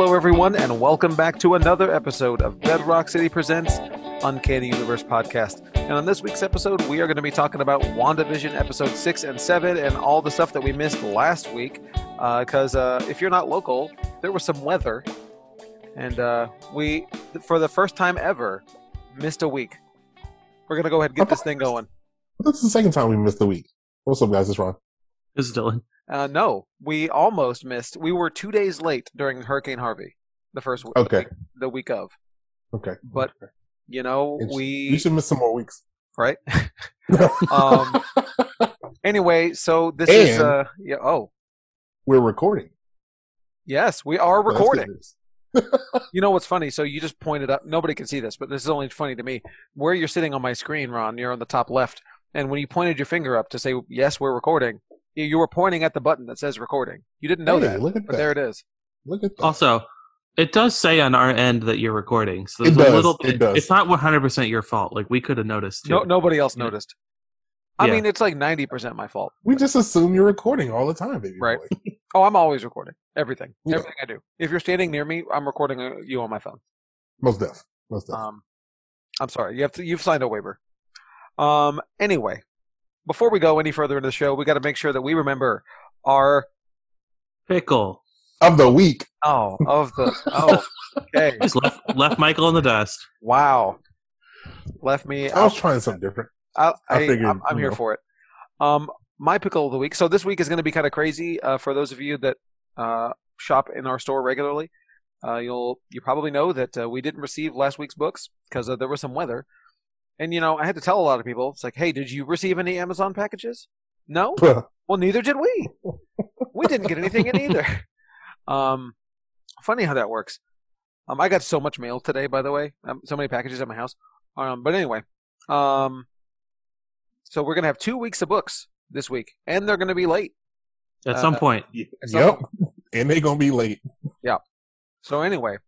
hello everyone, and welcome back to another episode of Bedrock City Presents Uncanny Universe Podcast. And on this week's episode, we are going to be talking about WandaVision episode 6 and 7 and all the stuff that we missed last week. Because uh, if you're not local, there was some weather. And uh, we, for the first time ever, missed a week. We're going to go ahead and get this thing going. That's the second time we missed the week. What's up, guys? It's Ron. This is Dylan. Uh, no, we almost missed. We were two days late during Hurricane Harvey, the first week, Okay. the week of. Okay. But you know, It's- we we should miss some more weeks. right. um. Anyway, so this is uh yeah. Oh, We're recording. yes, we are recording. You know what's funny? So you just pointed up. Nobody can see this, but this is only funny to me. Where you're sitting on my screen, Ron, you're on the top left, and when you pointed your finger up to say yes, we're recording, you, you were pointing at the button that says recording. You didn't know Hey, that, Look at but that. there it is. Look at that. Also, it does say on our end that you're recording, so there's It a does, little it bit. does. It's not 100 percent your fault. Like we could have noticed. Too. No, nobody else Yeah. noticed. I Yeah. mean, it's like ninety percent my fault. we just assume you're recording all the time, baby Right. boy. Oh, I'm always recording everything. Yeah. Everything I do. If you're standing near me, I'm recording uh, you on my phone. Most def. Most def. Um, I'm sorry. You have to. You've signed a waiver. Um. Anyway, before we go any further into the show, we got to make sure that we remember our pickle. of the week. oh of the oh okay Just left left Michael in the dust. wow left me. I was out. trying something different. I, I I, figured, I'm, I'm here know. for it. Um, my pickle of the week. So this week is going to be kind of crazy uh, for those of you that uh, shop in our store regularly. Uh, you'll you probably know that uh, we didn't receive last week's books because uh, there was some weather, and you know I had to tell a lot of people. It's like, hey, did you receive any Amazon packages? No. Well, neither did we. we didn't get anything in either. Um, funny how that works. Um, I got so much mail today, by the way. Um, so many packages at my house. Um, but anyway, um, so we're gonna have two weeks of books this week, and they're gonna be late. At some Uh, point, At some yep. And they're gonna be late. Yeah. So anyway,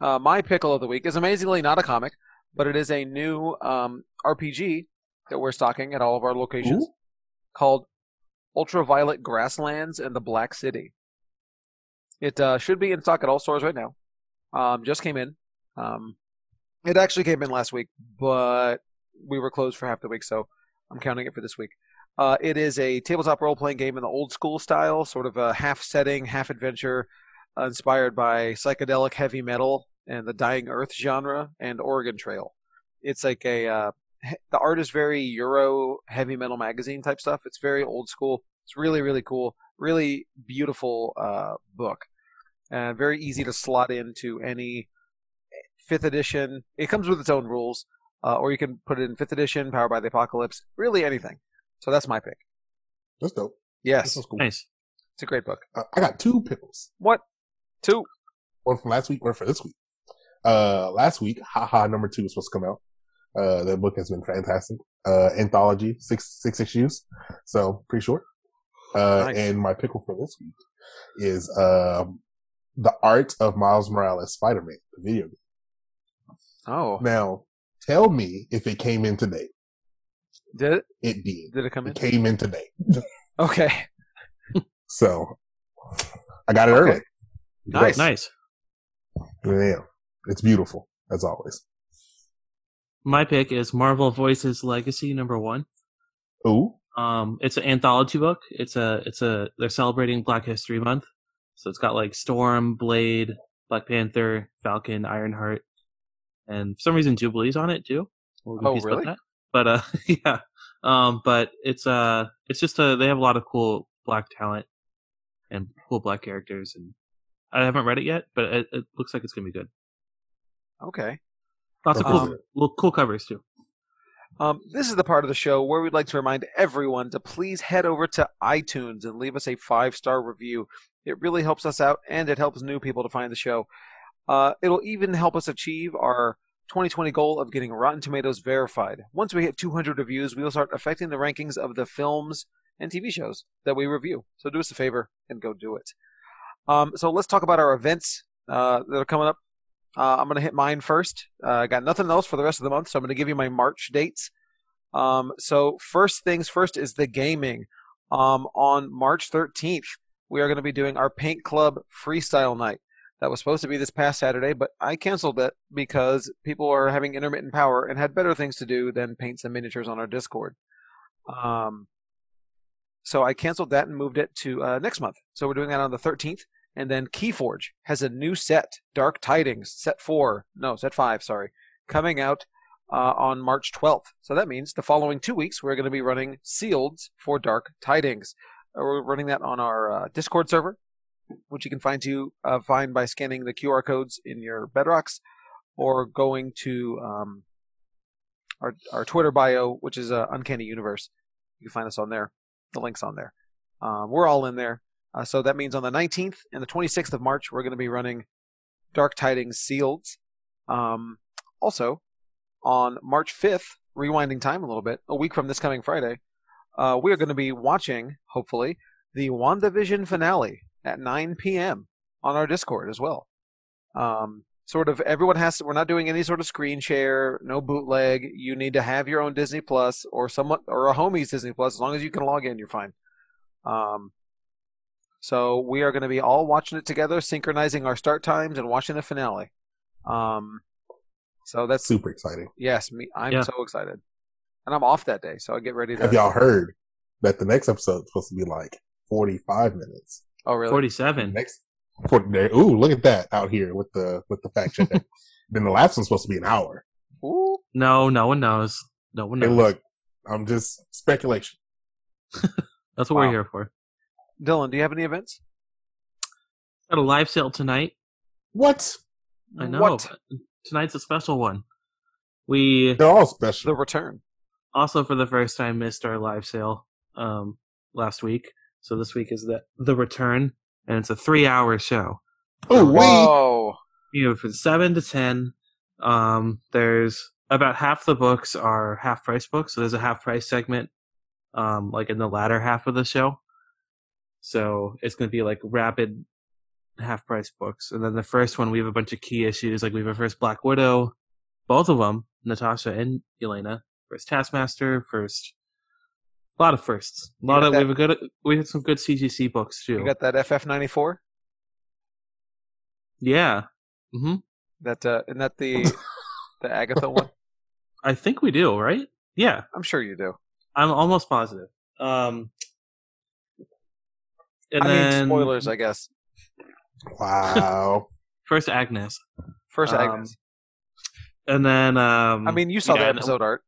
uh, my pickle of the week is amazingly not a comic, but it is a new um, RPG that we're stocking at all of our locations Ooh. called Ultraviolet Grasslands and the Black City. It uh, should be in stock at all stores right now. Um, just came in. Um, it actually came in last week, but we were closed for half the week, so I'm counting it for this week. Uh, it is a tabletop role playing game in the old school style, sort of a half setting, half adventure, uh, inspired by psychedelic heavy metal and the Dying Earth genre and Oregon Trail. It's like a uh, the art is very Euro heavy metal magazine type stuff. It's very old school. It's really really cool, really beautiful uh, book, and very easy to slot into any fifth edition. It comes with its own rules, uh, or you can put it in fifth edition, Powered by the Apocalypse, really anything. So that's my pick. That's dope. Yes, That's cool. nice. it's a great book. Uh, I got two pickles. What? Two. One from last week, one for this week. Uh, last week, haha, number two was supposed to come out. Uh, the book has been fantastic. Uh, anthology, six, six issues. So pretty short. Uh, Nice. and my pickle for this week is, um, the art of Miles Morales Spider-Man, the video game. Oh, Now, tell me if it came in today. did it? It did. Did it come in? It came in today. Okay. So I got it Okay. early. Nice. Nice. Yeah. It's beautiful, as always. My pick is Marvel Voices Legacy number one. Ooh. Um, it's an anthology book. It's a it's a they're celebrating Black History Month, so it's got like Storm, Blade, Black Panther, Falcon, Ironheart, and for some reason Jubilee's on it too. A little Oh, really? that. But uh, yeah. Um, but it's uh, it's just a they have a lot of cool black talent and cool black characters, and I haven't read it yet, but it, it looks like it's gonna be good. Okay. Lots of Um, cool, little cool covers too. Um, this is the part of the show where we'd like to remind everyone to please head over to iTunes and leave us a five star review. It really helps us out and it helps new people to find the show. Uh, it'll even help us achieve our 2020 goal of getting Rotten Tomatoes verified. Once we hit 200 reviews, we will start affecting the rankings of the films and TV shows that we review. So do us a favor and go do it. Um, so let's talk about our events uh, that are coming up. Uh, I'm going to hit mine first. Uh, I got nothing else for the rest of the month, so I'm going to give you my March dates. Um, so first things first is the gaming. Um, on March 13th, we are going to be doing our Paint Club Freestyle Night. that was supposed to be this past Saturday, but I canceled it because people are having intermittent power and had better things to do than paint some miniatures on our Discord. Um, so I canceled that and moved it to uh, next month. So we're doing that on the 13th. And then Keyforge has a new set, Dark Tidings, set four, no, set five, sorry, coming out uh, on March 12th. So that means the following two weeks we're going to be running Sealed for Dark Tidings. Uh, we're running that on our uh, Discord server, which you can find to uh, find by scanning the QR codes in your Bedrocks, or going to um, our our Twitter bio, which is uh, Uncanny Universe. You can find us on there. The link's on there. Um, we're all in there. Uh, so that means on the 19th and the 26th of March, we're going to be running Dark Tidings Sealed. Um, also, on March 5th, rewinding time a little bit, a week from this coming Friday, uh, we are going to be watching, hopefully, the WandaVision finale at 9 p.m. on our Discord as well. Um, sort of everyone has to, we're not doing any sort of screen share, no bootleg. You need to have your own Disney Plus or someone or a homie's Disney Plus. As long as you can log in, you're fine. Um, so we are going to be all watching it together, synchronizing our start times and watching the finale. Um, so that's Super exciting. yes, me. I'm Yeah. so excited, and I'm off that day, so I get ready to. Have y'all heard that the next episode is supposed to be like 45 minutes? Oh, really? 47. Next, for, there- ooh, look at that out here with the with the fact check. then the last one's supposed to be an hour. Ooh. No, no one knows. No one Hey, look, I'm just speculation. That's what Wow. we're here for. Dylan, do you have any events? Got a live sale tonight. What? I know. What? Tonight's a special one. We They're all special. The return. also, for the first time, missed our live sale um, last week. So this week is the the return, and it's a three hour show. Oh, wait. Whoa. You know, from seven to ten. Um, there's about half the books are half price books, so there's a half price segment, um, like in the latter half of the show. So it's going to be like rapid half price books, and then the first one we have a bunch of key issues, like we have a first Black Widow, both of them, Natasha and Yelena, first Taskmaster, first. A lot of firsts. A lot of we have a good. We had some good CGC books too. You got that FF94? yeah. hmm That uh, isn't that the the Agatha one? I think we do, right? Yeah. I'm sure you do. I'm almost positive. Um, and I then mean, spoilers, I guess. Wow. first Agnes, First Um, Agnes. and then um, I mean, you saw yeah, the episode art.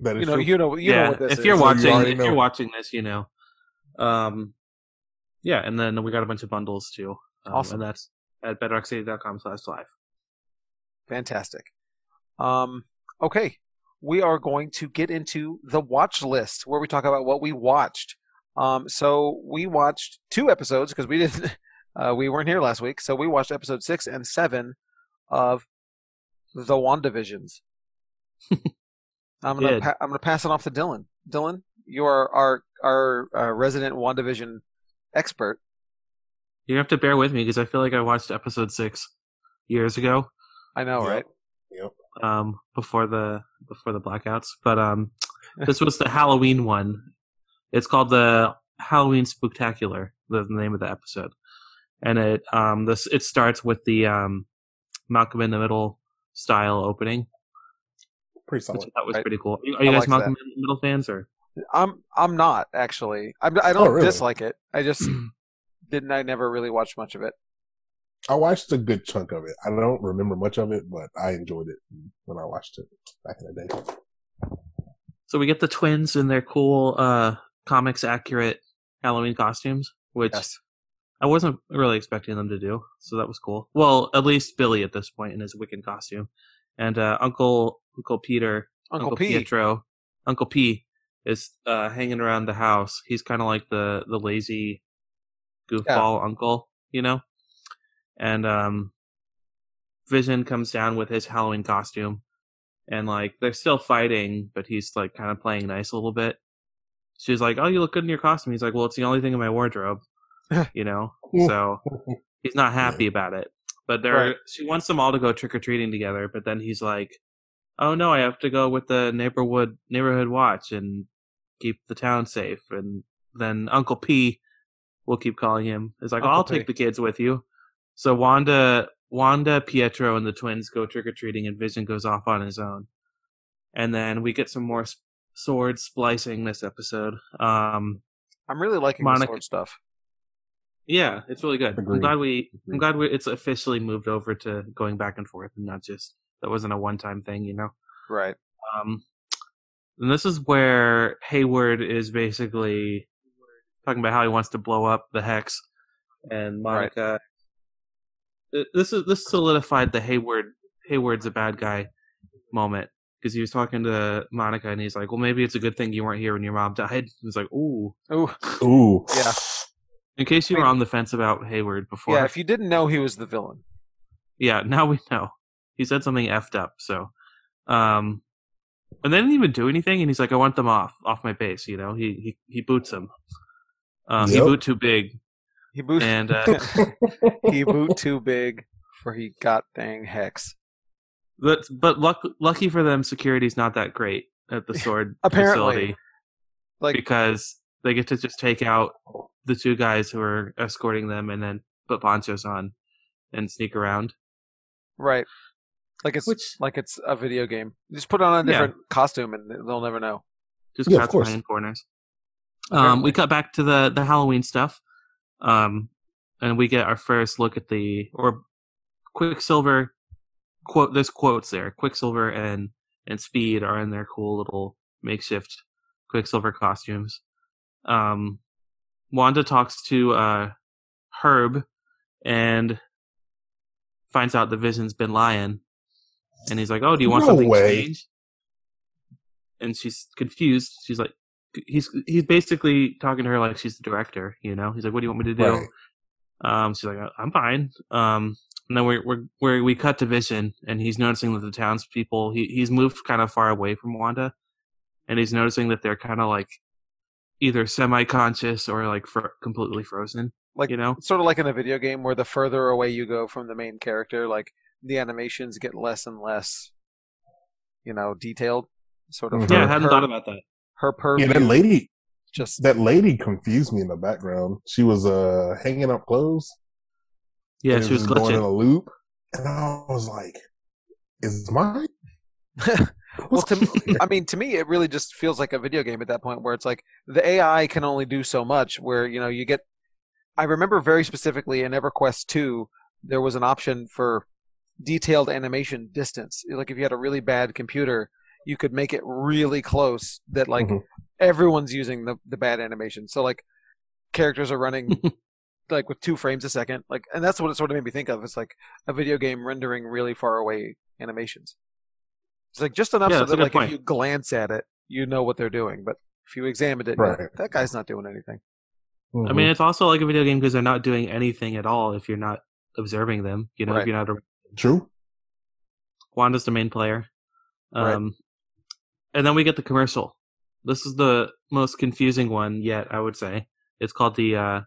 that is You know, true. you know, you yeah, know what this if you're So you watching, already if know. you're watching this, you know. Um, yeah, and then we got a bunch of bundles too. Um, Awesome. and that's at bedrockcity.com slash live. Fantastic. Um, okay, we are going to get into the watch list where we talk about what we watched. Um, so we watched two episodes because we didn't, uh, we weren't here last week. So we watched episode six and seven of the WandaVisions. I'm gonna pa- I'm gonna pass it off to Dylan. Dylan, you are our our uh, resident WandaVision expert. You have to bear with me because I feel like I watched episode six years ago. I know, Yep. right? Yep. um, before the before the blackouts. But um, this was the Halloween one. It's called the Halloween Spooktacular. The name of the episode, and it um this it starts with the um Malcolm in the Middle style opening, Pretty solid. I thought was Right. pretty cool. Are I you guys liked Malcolm in the Middle fans or? I'm I'm not actually. I'm, I don't Oh, really? dislike it. I just didn't. I never really watched much of it. I watched a good chunk of it. I don't remember much of it, but I enjoyed it when I watched it back in the day. So we get the twins in their cool uh comics accurate Halloween costumes, which Yes. I wasn't really expecting them to do, so that was cool. Well, at least Billy at this point in his Wiccan costume, and uh, Uncle Uncle Peter, Uncle, P. Pietro, Uncle P is uh, hanging around the house. He's kind of like the the lazy goofball uncle, you know. And um, Vision comes down with his Halloween costume, and like they're still fighting, but he's like kind of playing nice a little bit. She's like, "Oh, you look good in your costume." He's like, "Well, it's the only thing in my wardrobe," you know. So he's not happy about it. But they're Right. she wants them all to go trick or treating together. But then he's like, "Oh no, I have to go with the neighborhood neighborhood watch and keep the town safe." And then Uncle P, we'll keep calling him, is like, Uncle "I'll P. take the kids with you." So Wanda, Wanda, Pietro, and the twins go trick or treating, and Vision goes off on his own. And then we get some more sword splicing this episode. Um, I'm really liking Monica- the sword stuff. yeah, it's really good. I'm glad we, I'm glad we, it's officially moved over to going back and forth, and not just that wasn't a one-time thing, you know. Right. Um, and this is where Hayward is basically talking about how he wants to blow up the hex, and Monica. Th- This is this solidified the Hayward Hayward's a bad guy moment because he was talking to Monica and he's like, "Well, maybe it's a good thing you weren't here when your mom died." He's like, "Ooh." Ooh. Ooh. Yeah. In case you I were on the fence about Hayward before, Yeah. If you didn't know he was the villain. Yeah, now we know. He said something effed up, so um and they didn't even do anything and he's like, I want them off, off my base, you know. He he, he boots them. Um he boot too big. He boot. And uh he boot too big for he got dang hex. But but luck, lucky for them, security's not that great at the sword Apparently. facility Like because they get to just take out the two guys who are escorting them and then put ponchos on and sneak around. right. Like it's Which- like it's a video game. You just put on a Yeah. different costume and they'll never know. just Yeah, of cats course. behind corners. Um, we cut back to the the Halloween stuff, um, and we get our first look at the or Quicksilver quote. There's quotes there. Quicksilver and and Speed are in their cool little makeshift Quicksilver costumes. Um, Wanda talks to uh, Herb and finds out the Vision's been lying, and he's like, "Oh, do you want No something way. changed?" And she's confused. She's like, he's he's basically talking to her like she's the director. You know, he's like, "What do you want me to do?" Right. Um, she's like, "I'm fine." Um, and then we're we're where we cut to Vision, and he's noticing that the townspeople he he's moved kind of far away from Wanda, and he's noticing that they're kind of like either semi-conscious or like fr- completely frozen. Like you know, sort of like in a video game where the further away you go from the main character, like the animations get less and less, you know, detailed. Sort of. Mhm. yeah, I hadn't her, thought about that. her purview. Yeah, that lady, just that lady confused me in the background. She was uh hanging up clothes. Yeah, she was just going in a loop, and I was like, "Is mine?" well, to me, I mean, to me, it really just feels like a video game at that point, where it's like the AI can only do so much. Where you know you get. I remember very specifically in EverQuest two, there was an option for detailed animation distance. Like if you had a really bad computer, you could make it really close that like Mhm. everyone's using the the bad animation. So like characters are running like with two frames a second, like, and that's what it sort of made me think of. It's like a video game rendering really far away animations. It's like just enough Yeah, so that like point. if you glance at it, you know what they're doing. But if you examined it, Right. that guy's not doing anything. I mean, it's also like a video game because they're not doing anything at all if you're not observing them. You know, if you're not. A, Mm-hmm. true. Wanda's the main player. Right. Um, and then we get the commercial. This is the most confusing one yet, I would say. It's called the uh,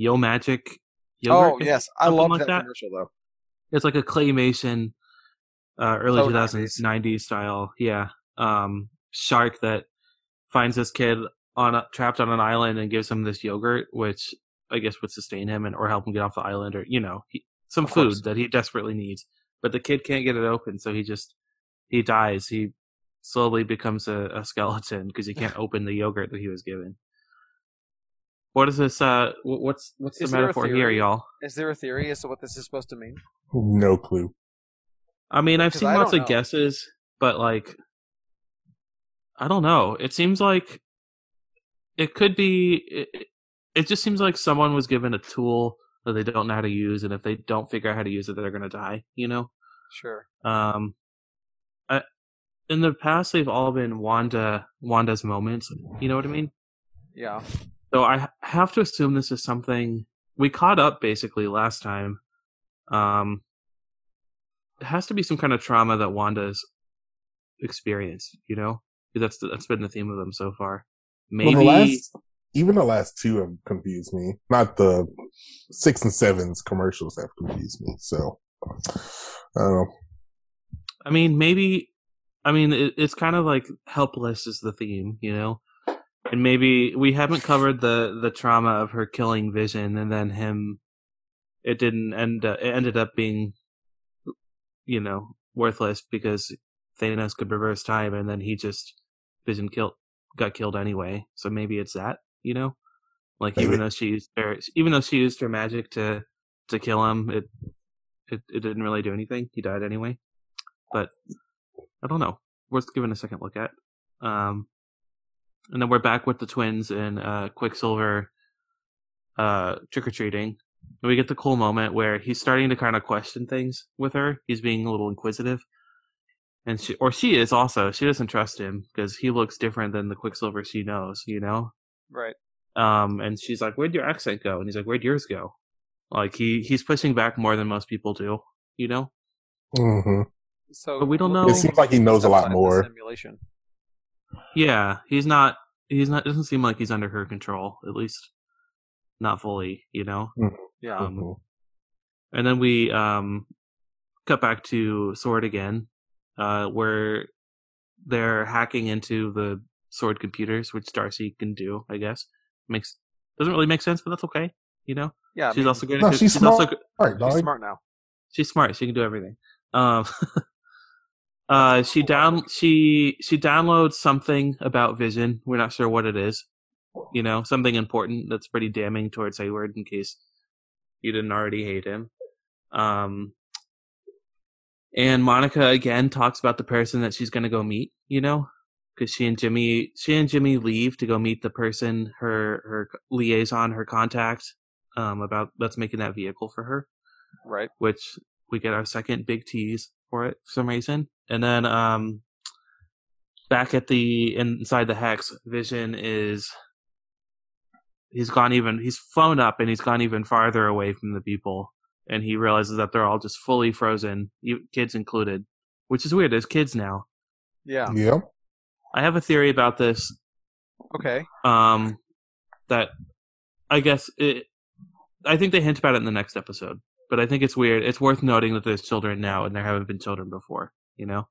Yo Magic. Oh yes, I love like that, that. commercial though. It's like a claymation, uh, early So 2000s, 90s style. Yeah. Um, shark that finds this kid on a, trapped on an island and gives him this yogurt, which I guess would sustain him and or help him get off the island, or you know, he, some Of food course. that he desperately needs. But the kid can't get it open, so he just he dies. He slowly becomes a, a skeleton because he can't open the yogurt that he was given. What is this? Uh, what's what's the Is there metaphor here, y'all? Is there a theory as to what this is supposed to mean? No clue. I mean, I've seen I lots of know. guesses, but like, I don't know. It seems like it could be. It, it just seems like someone was given a tool that they don't know how to use, and if they don't figure out how to use it, they're gonna die. You know. Sure. Um, I, in the past, they've all been Wanda Wanda's moments. You know what I mean? Yeah. So I have to assume this is something we caught up basically last time. Um, it has to be some kind of trauma that Wanda's experienced. You know, that's that's been the theme of them so far. Maybe Well, the last, even the last two have confused me. Not the six and sevens commercials have confused me. So, I don't know. I mean, maybe. I mean, it, it's kind of like helpless is the theme, you know, and maybe we haven't covered the the trauma of her killing Vision and then him it didn't end. Uh, it ended up being, you know, worthless because Thanos could reverse time, and then he just Vision killed got killed anyway. So maybe it's that, you know, like Maybe. even though she used her, even though she used her magic to to kill him, it it, it didn't really do anything. He died anyway. But I don't know. Worth giving a second look at. Um, and then we're back with the twins and uh, Quicksilver uh, trick or treating. And we get the cool moment where he's starting to kind of question things with her. He's being a little inquisitive, and she or she is also. She doesn't trust him because he looks different than the Quicksilver she knows. You know. Right. Um, and she's like, "Where'd your accent go?" And he's like, "Where'd yours go?" Like he he's pushing back more than most people do. You know. hmm So But we don't know- It seems like he knows a lot more. Simulation. Yeah, he's not. He's not. Doesn't seem like he's under her control. At least, not fully. You know. Yeah. Um, Mhm. And then we um, cut back to Sword again, uh, where they're hacking into the Sword computers, which Darcy can do. I guess makes doesn't really make sense, but that's okay. You know, yeah. I she's mean, also good. No, at she's also smart. All right, she's smart now. she's smart. She can do everything. Um, uh, she down she she downloads something about Vision. We're not sure what it is. You know, something important that's pretty damning towards Hayward in case you didn't already hate him. Um, and Monica again talks about the person that she's going to go meet. You know, because she and Jimmy she and Jimmy leave to go meet the person her her liaison her contact um about that's making that vehicle for her Right. which we get our second big tease for it for some reason. And then um back at the inside the hex, Vision is he's gone even he's flown up and he's gone even farther away from the people and he realizes that they're all just fully frozen, kids included. Which is weird, there's kids now. Yeah. Yep. I have a theory about this Okay. um that I guess it I think they hint about it in the next episode. But I think it's weird. It's worth noting that there's children now and there haven't been children before, you know?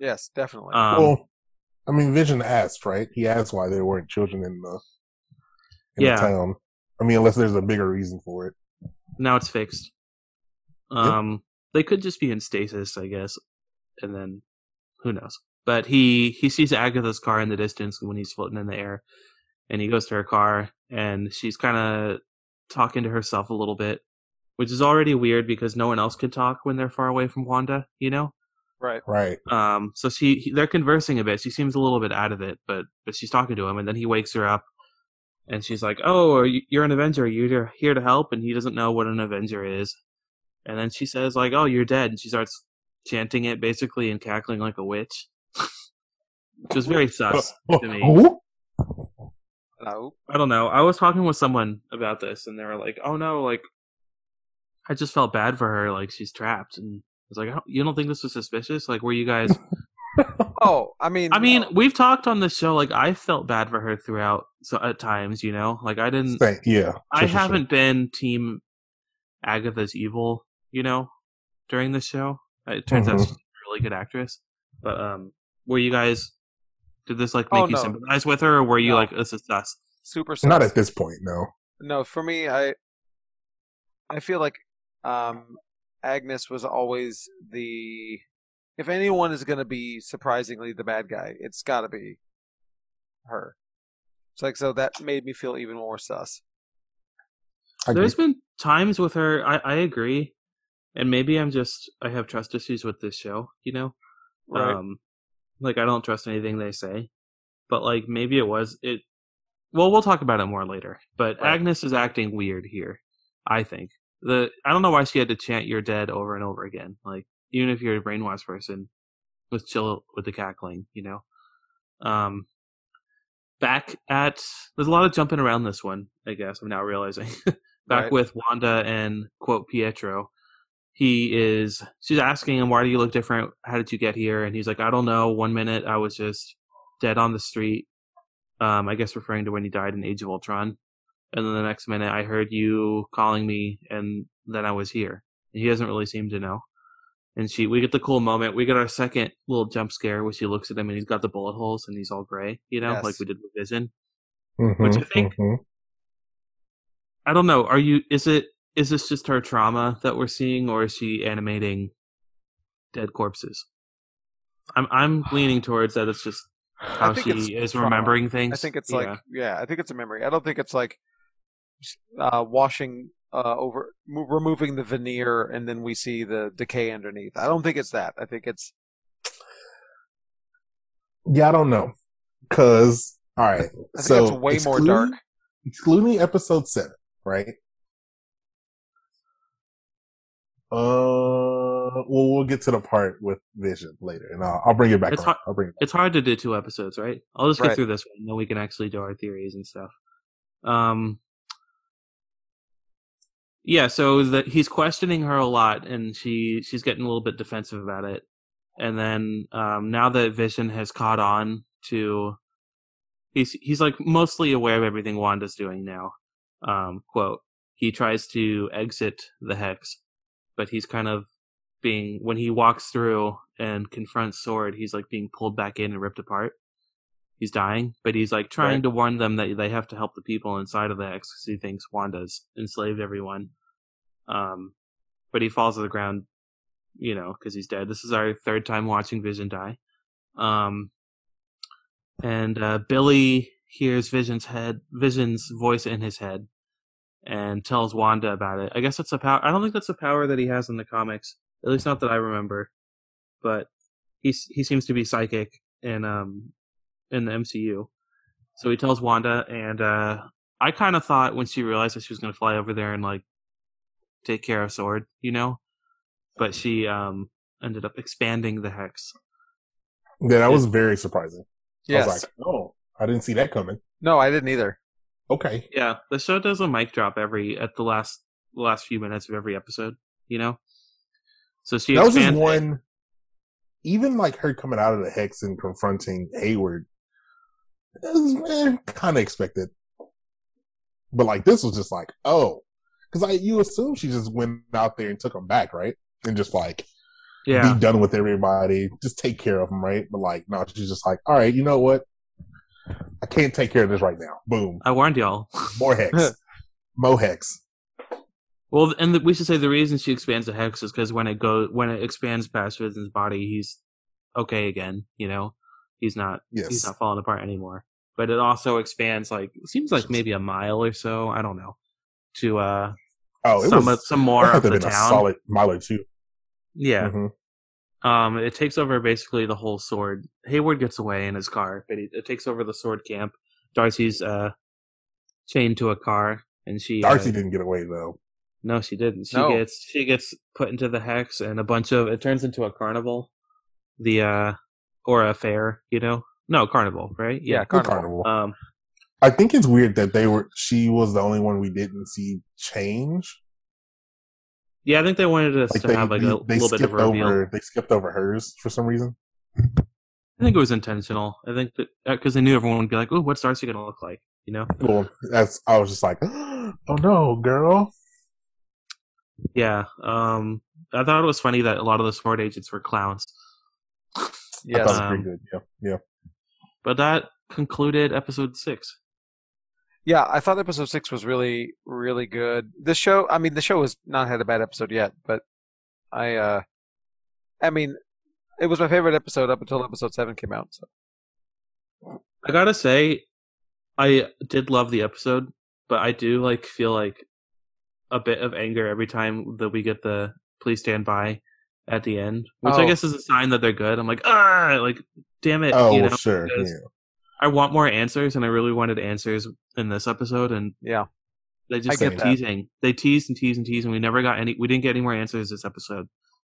Yes, definitely. Um well, I mean, Vision asked, right? He asked why there weren't children in the in Yeah. the town. I mean, unless there's a bigger reason for it. now it's fixed. Um they could just be in stasis, I guess. And then who knows. But he he sees Agatha's car in the distance when he's floating in the air and he goes to her car and she's kind of talking to herself a little bit, which is already weird because no one else can talk when they're far away from Wanda, you know? right. Right. Um, so she he, they're conversing a bit. She seems a little bit out of it, but but she's talking to him, and then he wakes her up, and she's like, "Oh, you, you're an Avenger. You're here to help." And he doesn't know what an Avenger is. And then she says, "Like, oh, you're dead." And she starts chanting it basically and cackling like a witch, which was very sus to me. Who? No. I don't know. I was talking with someone about this, and they were like, "Oh no, like, I just felt bad for her. Like, she's trapped." And I was like, "Oh, "You don't think this was suspicious? Like, were you guys?" Oh, I mean, I mean, no. we've talked on the show. Like, I felt bad for her throughout. So at times, you know, like I didn't. Say- yeah. I haven't been team Agatha's evil, you know, during the show. It turns out Mhm. she's a really good actress. But um, were you guys? Did this like make Oh, you no. sympathize with her, or were you No. like, this is sus? super. Not at this point, no. No, for me, I I feel like um, Agnes was always the. If anyone is going to be surprisingly the bad guy, it's got to be her. It's like so that made me feel even more sus. There's been times with her. I I agree, and maybe I'm just I have trust issues with this show. You know, Right. Um, like I don't trust anything they say, but like maybe it was it. Well, we'll talk about it more later. But Right. Agnes is acting weird here. I think the I don't know why she had to chant "You're dead" over and over again. Like even if you're a brainwashed person, let's chill with the cackling. You know. Um. Back at there's a lot of jumping around this one. I guess I'm now realizing. Back Right. with Wanda and quote Pietro he is she's asking him why do you look different how did you get here and he's like i don't know one minute i was just dead on the street um i guess referring to when he died in age of ultron and then the next minute i heard you calling me and then i was here he doesn't really seem to know and she we get the cool moment we get our second little jump scare where she looks at him and he's got the bullet holes and he's all gray you know Yes. like we did with vision Mhm, What you think? mhm. i don't know are you is it is this just her trauma that we're seeing, or is she animating dead corpses? I'm I'm leaning towards that. It's just how she is trauma. remembering things. I think it's Yeah. like yeah, I think it's a memory. I don't think it's like uh, washing uh, over mo- removing the veneer and then we see the decay underneath. I don't think it's that. I think it's Yeah, I don't know. Cause, alright. I think So, it's way more excluding- dark. Excluding episode seven, right? Uh, well, we'll get to the part with Vision later, and I'll, I'll bring it back. It's hard- I'll bring it. it's hard to do two episodes, right? I'll just Right. through this one, and then we can actually do our theories and stuff. Um, yeah, so that he's questioning her a lot, and she she's getting a little bit defensive about it. And then um, now that Vision has caught on to, he's he's like mostly aware of everything Wanda's doing now. Um, quote: He tries to exit the hex, but he's kind of being when he walks through and confronts Sword, he's like being pulled back in and ripped apart. He's dying, but he's like trying Right. to warn them that they have to help the people inside of the Hex because he thinks Wanda's enslaved everyone. Um, but he falls to the ground, you know, because he's dead. This is our third time watching Vision die. Um, and uh, Billy hears Vision's head, Vision's voice in his head, and tells Wanda about it. I guess that's a power. I don't think that's a power that he has in the comics, at least not that I remember. But he's he seems to be psychic and um in the MCU. So he tells Wanda, and uh I kind of thought when she realized that she was going to fly over there and like take care of Sword, you know, but she um ended up expanding the hex. Yeah, that was very surprising. Yes. I was like, oh, I didn't see that coming. no, I didn't either. Okay. Yeah, the show does a mic drop every at the last the last few minutes of every episode, you know. So she that was just one. Even like her coming out of the hex and confronting Hayward, was kind of expected. But like this was just like, oh, because like you assume she just went out there and took him back, right? And just like Yeah, be done with everybody, just take care of them, right? But like, no, she's just like, all right, you know what? I can't take care of this right now. Boom, I warned y'all. more hex, mo hex. Well, and the, we should say the reason she expands the hex is because when it goes when it expands past Vision's body, he's okay again. You know, he's not he's not falling apart anymore. But it also expands like it seems like maybe a mile or so. I don't know to uh oh, some was some more of the been a town. solid mile or two. Yeah, Mhm. um, it takes over basically the whole sword. Hayward gets away in his car, but it, it takes over the sword camp. Darcy's uh chained to a car, and she uh, Darcy didn't get away though. No, she didn't. She No. gets she gets put into the hex and a bunch of it turns into a carnival. The uh or a fair, you know? No, carnival, right? Yeah, The Carnival. carnival. Um I think it's weird that they were. She was the only one we didn't see change. yeah, I think they wanted us Like to they have like a they little bit of a reveal. over. They skipped over hers for some reason. I think it was intentional. I think that because they knew everyone would be like, "Oh, what's Darcy going to look like?" You know? Well, that's. I was just like, oh no, girl. Yeah. Um I thought it was funny that a lot of the sword agents were clowns. I Yes. thought it was Um, pretty good. Yeah, yeah. But that concluded episode 6. Yeah, I thought episode six was really, really good. This show, I mean, the show has not had a bad episode yet, but I, uh, I mean, it was my favorite episode up until episode seven came out. So I gotta say, I did love the episode, but I do like feel like a bit of anger every time that we get the "please stand by" at the end, which I Oh. guess is a sign that they're good. I'm like, ah, like, damn it, Oh, you well, sure. Yeah. I want more answers, and I really wanted answers in this episode, and yeah, they just I kept that. teasing. They teased and teased and teased, and we never got any. We didn't get any more answers this episode.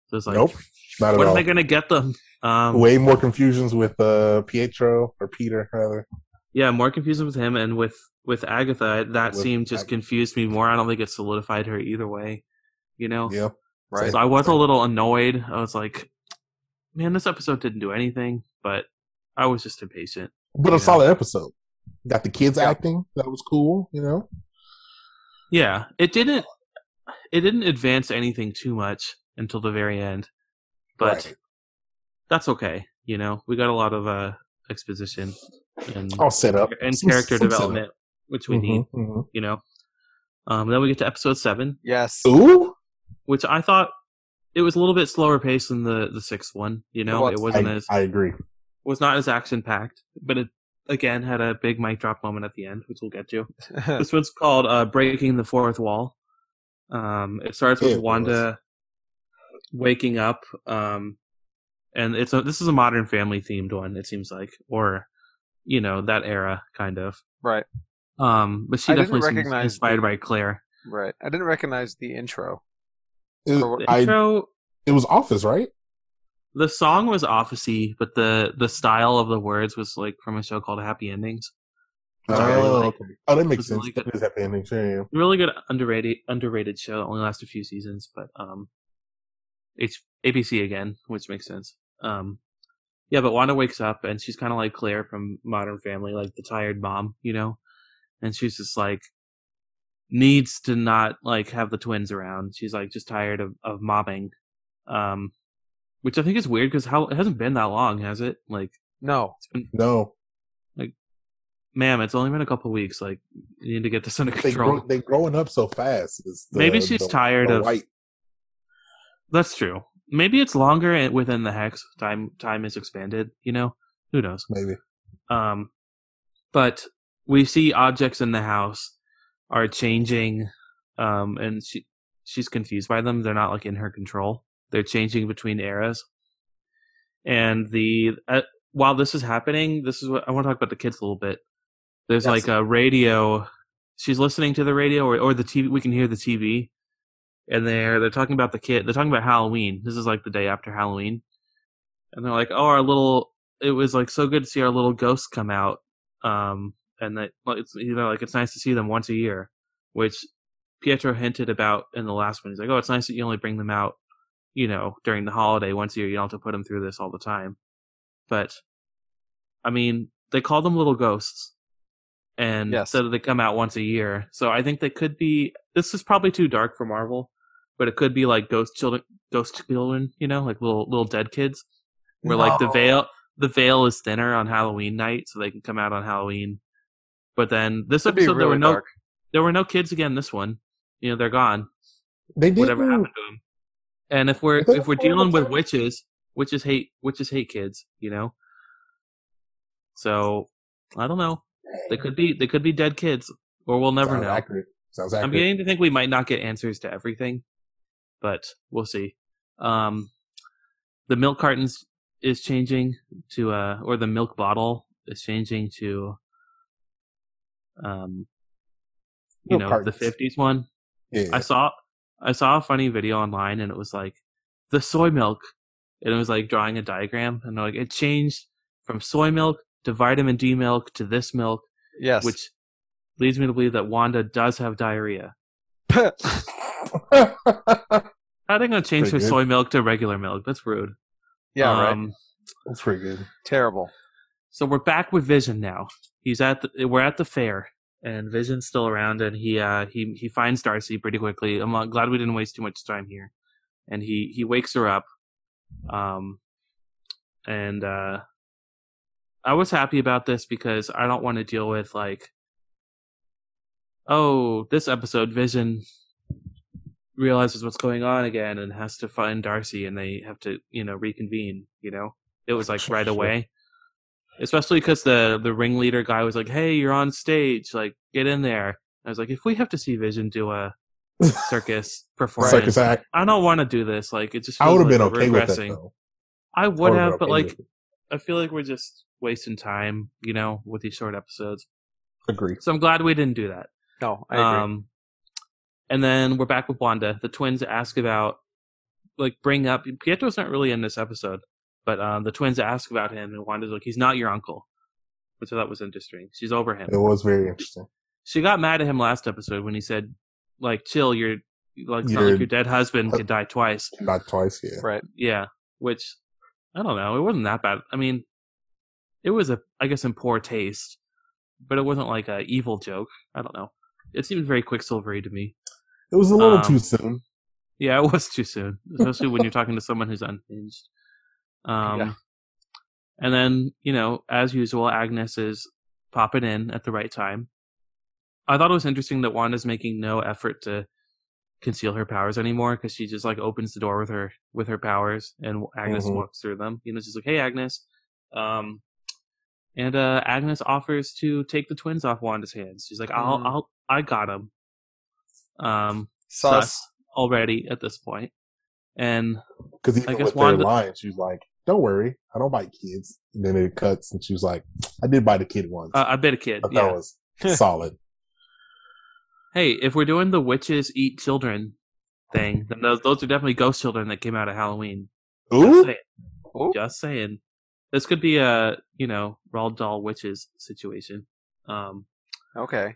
So it's like, nope, not at when all. are they gonna get them? Um, Way more confusions with uh, Pietro or Peter rather. Yeah, more confusing with him and with with Agatha. That With scene just confused me more. I don't think it solidified her either way. You know, Yeah, right. so I was a little annoyed. I was like, man, this episode didn't do anything, but I was just impatient. but a Yeah. solid episode. Got the kids Yeah. acting. That was cool. You know. Yeah, it didn't it didn't advance anything too much until the very end, but Right. that's okay. You know, we got a lot of uh exposition and all set up and Some- character some setup. development, which we need. Mhm, mhm. you know. Um, then we get to episode seven, Yes. Ooh, which I thought it was a little bit slower paced than the the sixth one. You know, was. it wasn't I, as I agree. was not as action packed, but it again had a big mic drop moment at the end, which we'll get to. this one's called uh, "Breaking the Fourth Wall." Um, it starts with It. Wanda waking up, um, and it's a this is a Modern Family themed one. It seems like, or you know that era kind of. right. Um, but she I definitely seems inspired the- by Claire. Right. I didn't recognize the intro. It, The I, intro, it was Office, right? the song was officey, but the the style of the words was like from a show called Happy Endings. Which I really Oh, like. okay. oh, that makes sense. really good. That is happy ending. Sure, yeah. really good underrated underrated show. Only lasted a few seasons, but um, H ABC again, which makes sense. Um, yeah, but Wanda wakes up and she's kind of like Claire from Modern Family, like the tired mom, you know, and she's just like needs to not like have the twins around. She's like just tired of of mobbing, um, which I think is weird because how it hasn't been that long, has it? Like, No. it's been, No, like ma'am, it's only been a couple weeks. Like, you need to get this under they control. grow, they growing up so fast. The- Maybe she's the- tired the of white. That's true. Maybe it's longer within the hex. Time time is expanded. You know, who knows? Maybe Um, but we see objects in the house are changing, um, and she she's confused by them. They're not like in her control. They're changing between eras. And the uh, while this is happening, this is what I want to talk about the kids a little bit. There's Yes. like a radio. She's listening to the radio or, or the TV. We can hear the TV, and they're they're talking about the kid. They're talking about Halloween. This is like the day after Halloween, and they're like, "Oh, our little. It was like so good to see our little ghosts come out." Um, and that it's you know like it's nice to see them once a year, which Pietro hinted about in the last one. He's like, "Oh, it's nice that you only bring them out, you know, during the holiday once a year. You don't have to put them through this all the time." But I mean, they call them little ghosts, and Yes. so they come out once a year. So I think they could be. This is probably too dark for Marvel, but it could be like ghost children, ghost children, you know, like little little dead kids, where like the veil the veil is thinner on Halloween night, so they can come out on Halloween. But then this It'd be episode, there were no dark. there were no kids again. This one, you know, they're gone. they did. Whatever happened to them? And if we're if we're dealing with witches, witches hate witches hate kids, you know. So I don't know. They could be they could be dead kids, or we'll never Sounds know. accurate. Sounds accurate. I'm beginning to think we might not get answers to everything, but we'll see. Um, the milk cartons is changing to uh, or the milk bottle is changing to, um, you Milk know, cartons. the '50s one. yeah. I saw I saw a funny video online, and it was like the soy milk, and it was like drawing a diagram, and like it changed from soy milk to vitamin D milk to this milk, Yes. which leads me to believe that Wanda does have diarrhea. How are they going to change good. soy milk to regular milk? That's rude. yeah. right. Um, that's pretty good. Terrible. So we're back with Vision now. He's at the, we're at the fair, and Vision's still around, and he uh he he finds Darcy pretty quickly. I'm uh, glad we didn't waste too much time here, and he he wakes her up, um, and uh, I was happy about this because I don't want to deal with like, oh, this episode Vision realizes what's going on again and has to find Darcy, and they have to you know reconvene. You know, it was like right away especially because the the ringleader guy was like, "Hey, you're on stage, like get in there." I was like, if we have to see Vision do a circus performance, Circus act. I don't want to do this. Like it just I would have like been we're okay with regressing. that though. I I would would've but okay like. I feel like we're just wasting time, you know, with these short episodes. agree. So I'm glad we didn't do that. No, I agree. Um, and then we're back with Wanda. The twins ask about, like, bring up Pietro's not really in this episode, but um, the twins ask about him, and Wanda's like, "He's not your uncle," which I thought was interesting. She's over him. It was very interesting. She got mad at him last episode when he said, "Like, chill. You're like, it's not like your dead husband could die twice." Not twice, yeah. right. Yeah, which I don't know. It wasn't that bad. I mean, it was a, I guess, in poor taste, but it wasn't like a evil joke. I don't know. It seemed very quicksilvery to me. It was a little Um, too soon. Yeah, it was too soon, especially when you're talking to someone who's unhinged. Um, Yeah. and then you know, as usual, Agnes is popping in at the right time. I thought it was interesting that Wanda's making no effort to conceal her powers anymore because she just like opens the door with her with her powers and Agnes Mhm. walks through them. You know, she's like, "Hey, Agnes," um, and uh, Agnes offers to take the twins off Wanda's hands. She's like, "I'll, Mhm. I'll, I got them." Um, Sus. sus already at this point, and Because even I guess with Wanda- their line, she was like, "Don't worry, I don't bite kids." And then it cuts, and she was like, "I did bite a kid once." uh, I bet a kid. I Yeah. it was solid. Hey, if we're doing the witches eat children thing, then those, those are definitely ghost children that came out of Halloween. Just saying. Ooh. Just saying. This could be a, you know, Roald Dahl witches situation. Um, Okay.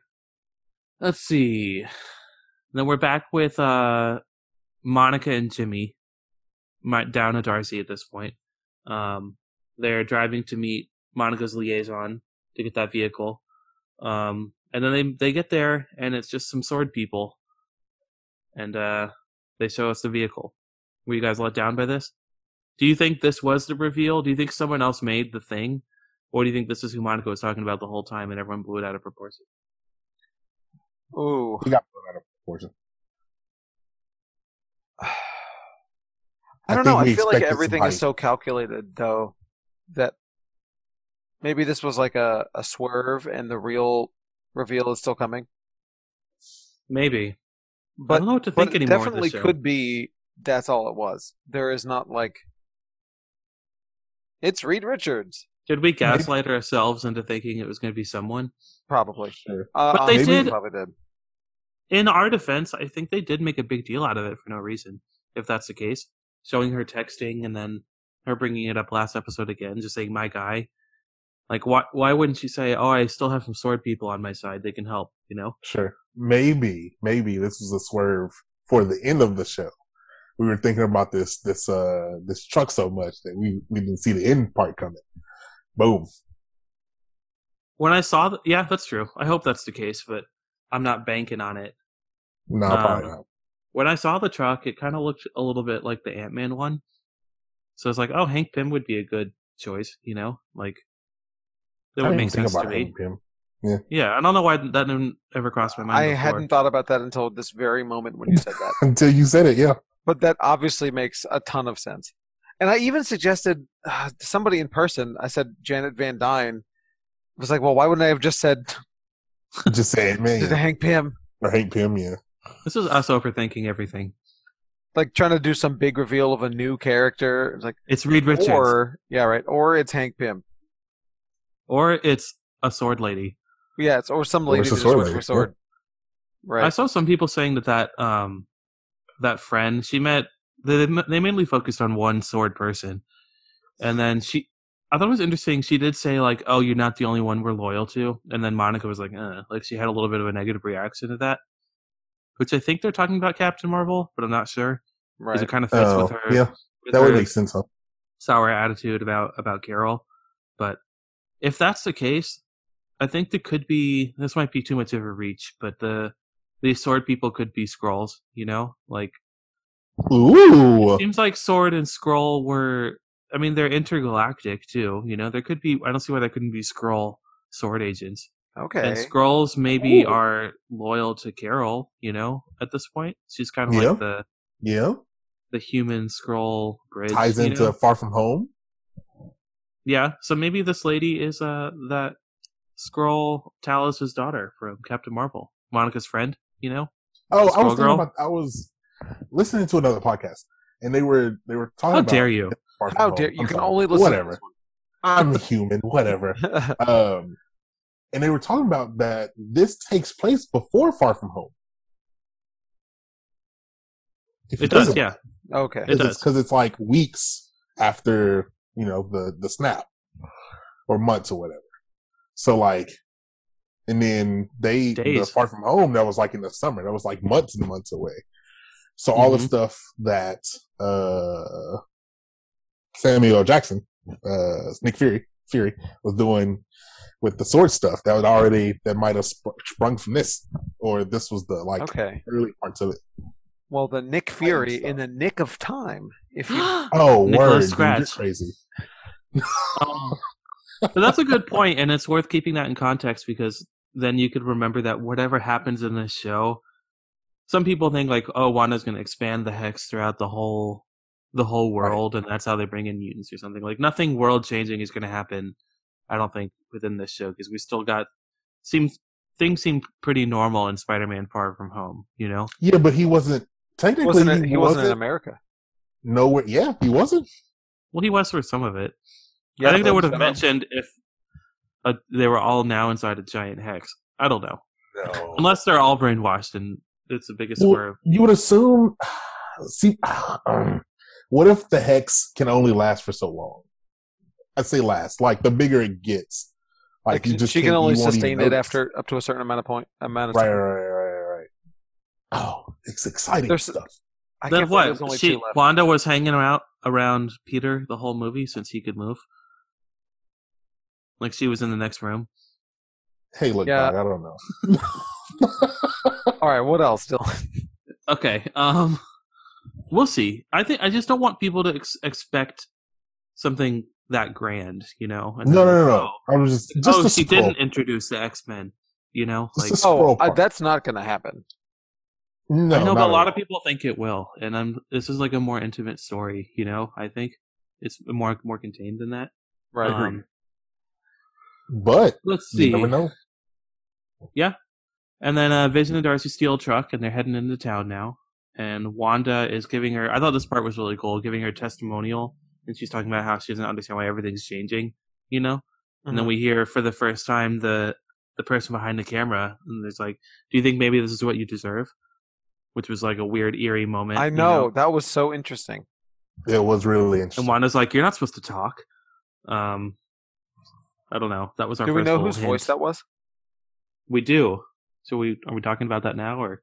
let's see. Then we're back with uh, Monica and Jimmy my, down at Darcy at this point. Um, they're driving to meet Monica's liaison to get that vehicle. Um, and then they they get there and it's just some sword people. And uh, they show us the vehicle. Were you guys let down by this? Do you think this was the reveal? Do you think someone else made the thing? Or do you think this is who Monica was talking about the whole time and everyone blew it out of proportion? Oh, he got put out of proportion. I don't think know. I feel like everything is so calculated, though, that maybe this was like a, a swerve and the real reveal is still coming. Maybe. But I don't know what to think it anymore. with definitely this could be that's all it was. There is not like. It's Reed Richards, Did we gaslight ourselves into thinking it was going to be someone? probably. Sure. Uh, But they did- Probably did. In our defense, I think they did make a big deal out of it for no reason. If that's the case, showing her texting and then her bringing it up last episode again, just saying "my guy." Like, why? Why wouldn't she say, "Oh, I still have some sword people on my side; they can help"? You know? Sure. Maybe, maybe this was a swerve for the end of the show. We were thinking about this, this, uh, this truck so much that we, we didn't see the end part coming. Boom. When I saw, th- yeah, that's true. I hope that's the case, but I'm not banking on it. No, Um, probably not. When I saw the truck, it kind of looked a little bit like the Ant Man one. So it's like, oh, Hank Pym would be a good choice. You know, like that would make think sense to me. Hank Pym. Yeah, I don't know why that didn't ever cross my mind. I before. hadn't thought about that until this very moment when you said that. Until you said it, yeah. but that obviously makes a ton of sense. And I even suggested uh, to somebody in person. I said Janet Van Dyne. I was like, well, why wouldn't I have just said Just say it, man. to Yeah. Hank Pym? Or Hank Pym, yeah. This is us overthinking everything. Like trying to do some big reveal of a new character. It's like, It's Reed Richards, or, or yeah, right, or it's Hank Pym. Or it's a sword lady. Yeah, it's or some lady it's that a sword switched lady, for sword. I Right. saw some people saying that that um that friend she met they they mainly focused on one sword person, and then she. I thought it was interesting. She did say like, "Oh, you're not the only one we're loyal to," and then Monica was like, uh, like she had a little bit of a negative reaction to that, which I think they're talking about Captain Marvel, but I'm not sure because Right. it kind of fits Oh, with her. yeah. with That would make sense, huh? sour attitude about about Carol. But if that's the case, I think there could be this might be too much of a reach, but the these sword people could be Skrulls, you know? Like Ooh. seems like sword and Skrull were I mean they're intergalactic too, you know. There could be I don't see why there couldn't be Skrull sword agents. Okay. And Skrulls maybe Ooh. are loyal to Carol, you know, at this point. She's kind of Yeah. like the Yeah. the human Skrull bridge. Ties into know? Far From Home. Yeah, so maybe this lady is uh that Skrull Talos' daughter from Captain Marvel, Monica's friend. You know, Oh, I was thinking Girl? about. I was listening to another podcast, and they were they were talking. how about dare you? Far From How Home. dare you? I'm can sorry. only listen. Whatever. I'm human. Whatever. To this one. Um, and they were talking about that this takes place before Far From Home. If you It does, yeah. okay. It does. because it's like weeks after you know the the snap or months or whatever. So like, and then they the far from home that was like in the summer that was like months and months away. So all the Mhm. stuff that uh Samuel Jackson, uh Nick Fury Fury was doing with the sword stuff that was already that might have sp- sprung from this, or this was the like Okay. early parts of it. Well, the Nick Fury in the nick of time. If you Oh, Nicholas word, dude, Scratch. you're crazy. Um, but that's a good point, and it's worth keeping that in context because then you could remember that whatever happens in this show, some people think like, oh, Wanda's going to expand the hex throughout the whole the whole world, and that's how they bring in mutants or something. Like nothing world changing is going to happen. I don't think within this show because we still got seems things seem pretty normal in Spider-Man: Far From Home. You know? Yeah, but he wasn't technically. Wasn't it, he, he wasn't in America. nowhere. Yeah, he wasn't. Well, he was for some of it. Yeah, I think they would have mentioned if uh, they were all now inside a giant hex. I don't know, No. unless they're all brainwashed, and it's the biggest Well, swerve. you would assume. See, um, what if the hex can only last for so long? I'd say last. Like the bigger it gets, like, Like, you just she can only you won't even sustain it after up to a certain amount of point amount of Right, time. right, right, right, right. Oh, it's exciting There's- stuff. I Then can't believe what? She. Wanda was hanging out around Peter the whole movie since he could move. Like she was in the next room. Hey, look, Yeah. dog, I don't know. All right, what else, Dylan? Okay. Um, we'll see. I think I just don't want people to ex- expect something that grand. You know? And no, no, no, no. oh, I was just just oh, she scroll. didn't introduce the X Men. You know, Just like Oh, I, that's not going to happen. No, I know, but a lot all. of people think it will, and I'm. This is like a more intimate story. You know, I think it's more more contained than that. Right. Um, But let's you see. never know. And then uh, Vision and Darcy steal a truck, and they're heading into town now. And Wanda is giving her. I thought this part was really cool, giving her testimonial, and she's talking about how she doesn't understand why everything's changing. You know. And Mm-hmm. then we hear for the first time the the person behind the camera, and there's like, "Do you think maybe this is what you deserve?" Which was like a weird, eerie moment. I you know, that was so interesting. It was really interesting. And. Wanda's like, "You're not supposed to talk." Um, I don't know. That was our. Do we know whose hint. voice that was? We do. So we are we talking about that now or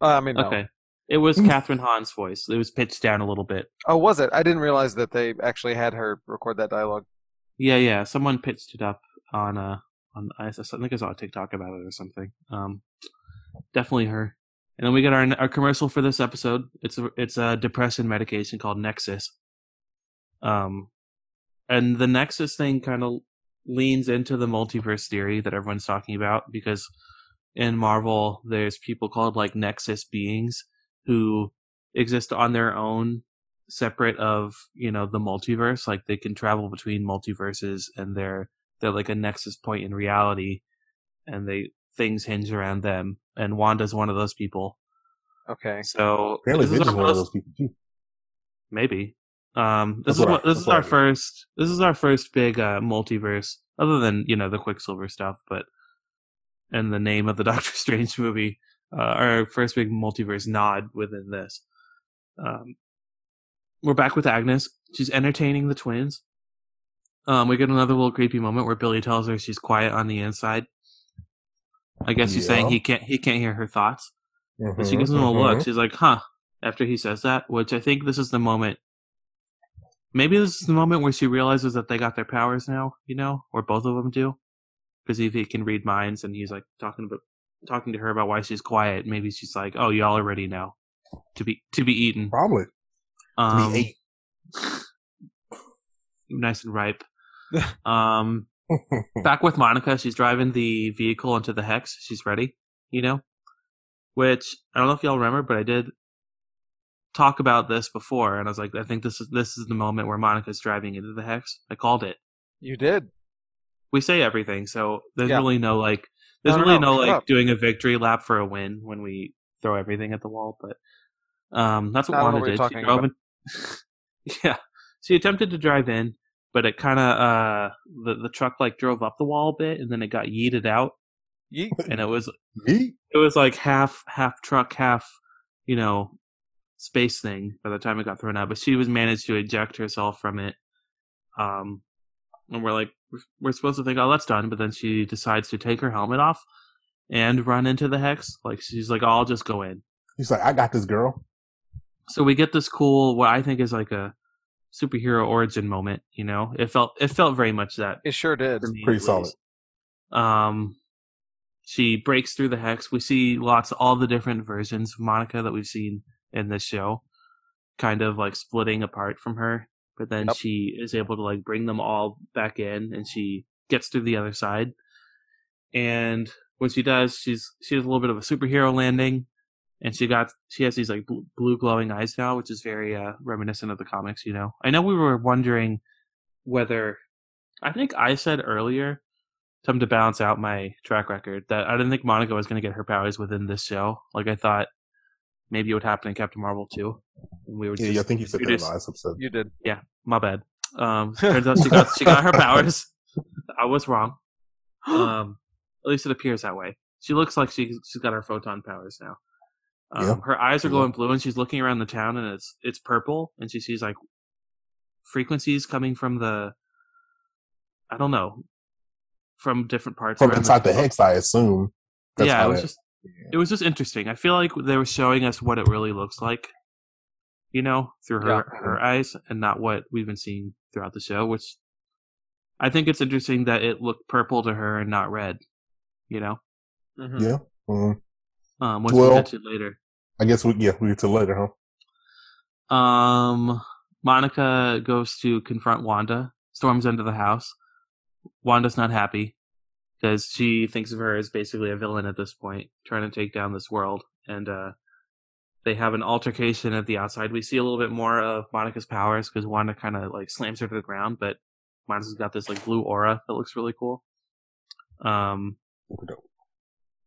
Uh, I mean, no. okay? It was. Kathryn Hahn's voice. It was pitched down a little bit. Oh, was it? I didn't realize that they actually had her record that dialogue. Yeah, yeah. Someone pitched it up on uh on I, I think I saw a TikTok about it or something. Um, definitely her. And then we got our our commercial for this episode. It's a it's a depression medication called Nexus. Um, and the Nexus thing kind of leans into the multiverse theory that everyone's talking about because in Marvel there's people called like Nexus beings who exist on their own separate of you know the multiverse. Like they can travel between multiverses and they're they're like a nexus point in reality and they things hinge around them. And wanda's one of those people. Okay. so Apparently, this is Vision's our one of those people too. maybe. Um this That's is what I- this is what I our first this is our first big uh multiverse other than you know the quicksilver stuff but and the name of the doctor strange movie uh, our first big multiverse nod within this um we're back with agnes she's entertaining the twins um we get another little creepy moment where billy tells her she's quiet on the inside i guess he's saying he can't he can't hear her thoughts and she Mhm, gives him a look. mhm. She's like, huh. After he says that, which I think this is the moment. Maybe this is the moment where she realizes that they got their powers now, you know, or both of them do. Because if he can read minds and he's like talking about talking to her about why she's quiet, maybe she's like, "Oh, y'all are ready now to be to be eaten." Probably. To Um, be nice and ripe. um, back with Monica. She's driving the vehicle into the hex. She's ready, you know? Which I don't know if y'all remember, but I did talk about this before, and I was like, I think this is this is the moment where Monica's driving into the hex. I called it. You did. We say everything, so there's Yeah. really no like there's No, really no, no, like up. doing a victory lap for a win when we throw everything at the wall, but um that's what I don't know Wanda what did. She drove in- yeah. She attempted to drive in, but it kind of uh the the truck like drove up the wall a bit and then it got yeeted out Yeet. and it was Yeet. it was like half half truck half you know space thing by the time it got thrown out but she was managed to eject herself from it um and we're like we're, we're supposed to think oh that's done but then she decides to take her helmet off and run into the hex like she's like oh, i'll just go in He's like, I got this girl. so we get this cool what i think is like a superhero origin moment you know it felt it felt very much that It sure did. me, Pretty solid. least. Um, she breaks through the hex. We see lots, all the different versions of Monica that we've seen in this show, kind of like splitting apart from her. But then Yep. she is able to like bring them all back in, and she gets through the other side. and when she does, she's she has a little bit of a superhero landing, and she got she has these like bl- blue glowing eyes now, which is very uh, reminiscent of the comics. You know, I know we were wondering whether I think I said earlier, something to balance out my track record, that I didn't think Monica was going to get her powers within this show. Like I thought maybe it would happen in Captain Marvel too. And we were Yeah, just I think you said that in introduced- the last episode. You did. Yeah, my bad. Um, turns out she got she got her powers. I was wrong. Um, at least it appears that way. She looks like she she's got her photon powers now. Um, Yeah. Her eyes are Yeah. glowing blue, and she's looking around the town, and it's it's purple, and she sees like frequencies coming from the I don't know from different parts From inside the town. hex, I assume. That's yeah, it was that- just it was just interesting. I feel like they were showing us what it really looks like, you know, through her her eyes, and not what we've been seeing throughout the show. Which I think it's interesting that it looked purple to her and not red. You know, Mhm. Yeah. Mm. um, which Well- we'll get to later. I guess we yeah we get to later, huh? Um, Monica goes to confront Wanda, storms into the house. Wanda's not happy because she thinks of her as basically a villain at this point, trying to take down this world. And uh, they have an altercation at the outside. We see a little bit more of Monica's powers because Wanda kind of like slams her to the ground, but Monica's got this like blue aura that looks really cool. Um,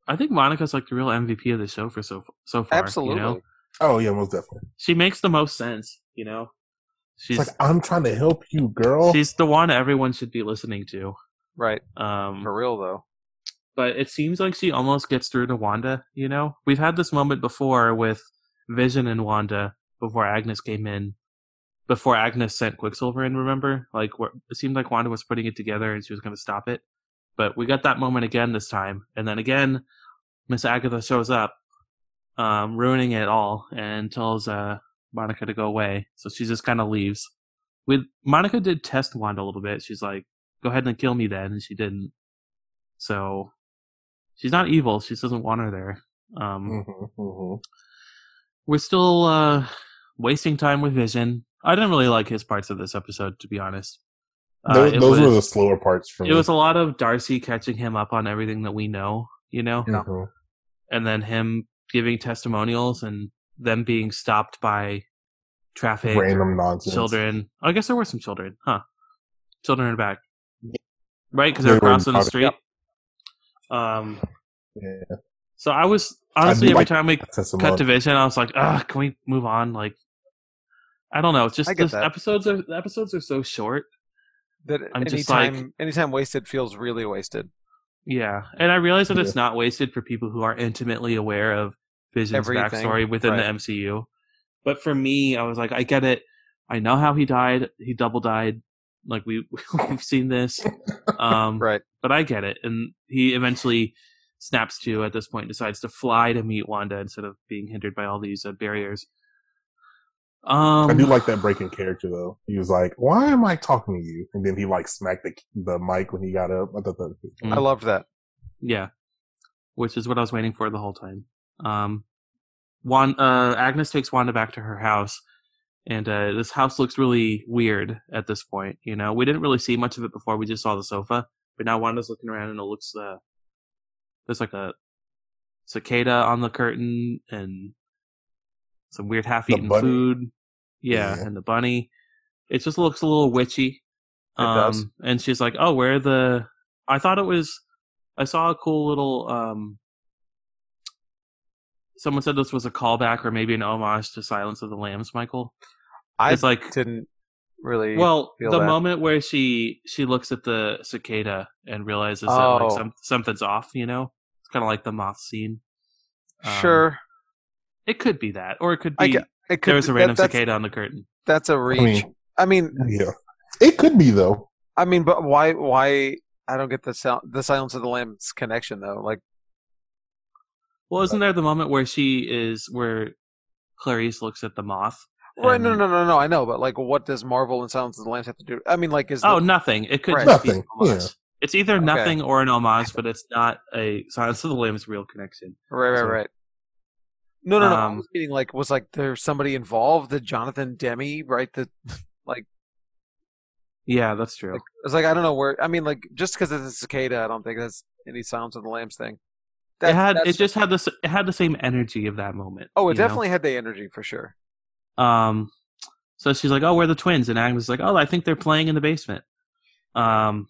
I think Monica's like the real MVP of the show for so so far. Absolutely. You know? Oh yeah, most definitely. She makes the most sense. You know, she's It's like I'm trying to help you, girl. she's the one everyone should be listening to. Right. Um, For real though. but it seems like she almost gets through to Wanda. You know, we've had this moment before with Vision and Wanda before Agnes came in. Before Agnes sent Quicksilver in, remember? Like, it seemed like Wanda was putting it together and she was going to stop it. But we got that moment again this time, and then again, Miss Agatha shows up, um, ruining it all, and tells uh, Monica to go away. So she just kind of leaves. With Monica did test Wanda a little bit. She's like, "Go ahead and kill me then," and she didn't. So she's not evil. She just doesn't want her there. Um, hmm hmm We're still uh, wasting time with Vision. I didn't really like his parts of this episode, to be honest. Uh, those those were the slower parts for it me. was a lot of Darcy catching him up on everything that we know, you know, Mhm. and then him giving testimonials and them being stopped by traffic, random nonsense. children. I guess there were some children, huh? Children in the back, right? Because They they were were crossing the public. street. Um. Yeah. So I was honestly do every like time we cut to Vision, I was like, ah, can we move on? Like, I don't know. It's just I get this that. episodes are the episodes are so short. That I'm just anytime like- anytime wasted feels really wasted. Yeah, and I realize that it's not wasted for people who are intimately aware of Vision's Everything, backstory within right. the MCU. But for me, I was like, I get it. I know how he died. He double died. Like we we've seen this. Um, Right. but I get it. And he eventually snaps to at this point, decides to fly to meet Wanda instead of being hindered by all these uh, barriers. Um, I do like that breaking character though. He was like, "Why am I talking to you?" And then he like smacked the the mic when he got up. I thought that. I loved that. Yeah, which is what I was waiting for the whole time. Um, Wan- uh, Agnes takes Wanda back to her house, and uh, this house looks really weird at this point. You know, we didn't really see much of it before; we just saw the sofa. But now Wanda's looking around, and it looks uh, there's like a cicada on the curtain, and some weird half-eaten food. Yeah, Yeah. and the bunny. It just looks a little witchy. It does. Um, and she's like, "Oh, where are the?" I thought it was. I saw a cool little. um Someone said this was a callback or maybe an homage to Silence of the Lambs, Michael. I It's like, didn't really. well, feel the that. moment where she she looks at the cicada and realizes that like Oh. some, something's off, you know, it's kind of like the moth scene. Um, sure. it could be that, or it could be get- It could. there was a random that's, cicada on the curtain. That's a reach. I mean, mean, yeah, it could be though. I mean, but why? Why? I don't get the sound, the Silence of the Lambs connection though. Like, Well, isn't there the moment where she is where Clarice looks at the moth? right? No, and- no, no, no. I know, but like, what does Marvel and Silence of the Lambs have to do? I mean, like, is Oh, the, nothing. It could Right. just be Nothing, an homage. yeah. It's either Okay. nothing or an homage, but it's not a Silence of the Lambs real connection. right, right, so- right. No, no, no. I Um, was meaning like, was like there somebody involved? The Jonathan Demme, right? The like. Yeah, that's true. Like, it's like I don't know where. I mean, like just because it's a cicada, I don't think that's any sounds of the lambs thing. It had it just had this it had the same energy of that moment. oh, it you know? definitely had the energy for sure. Um, so she's like, "Oh, we're the twins," and Agnes is like, "Oh, I think they're playing in the basement." Um,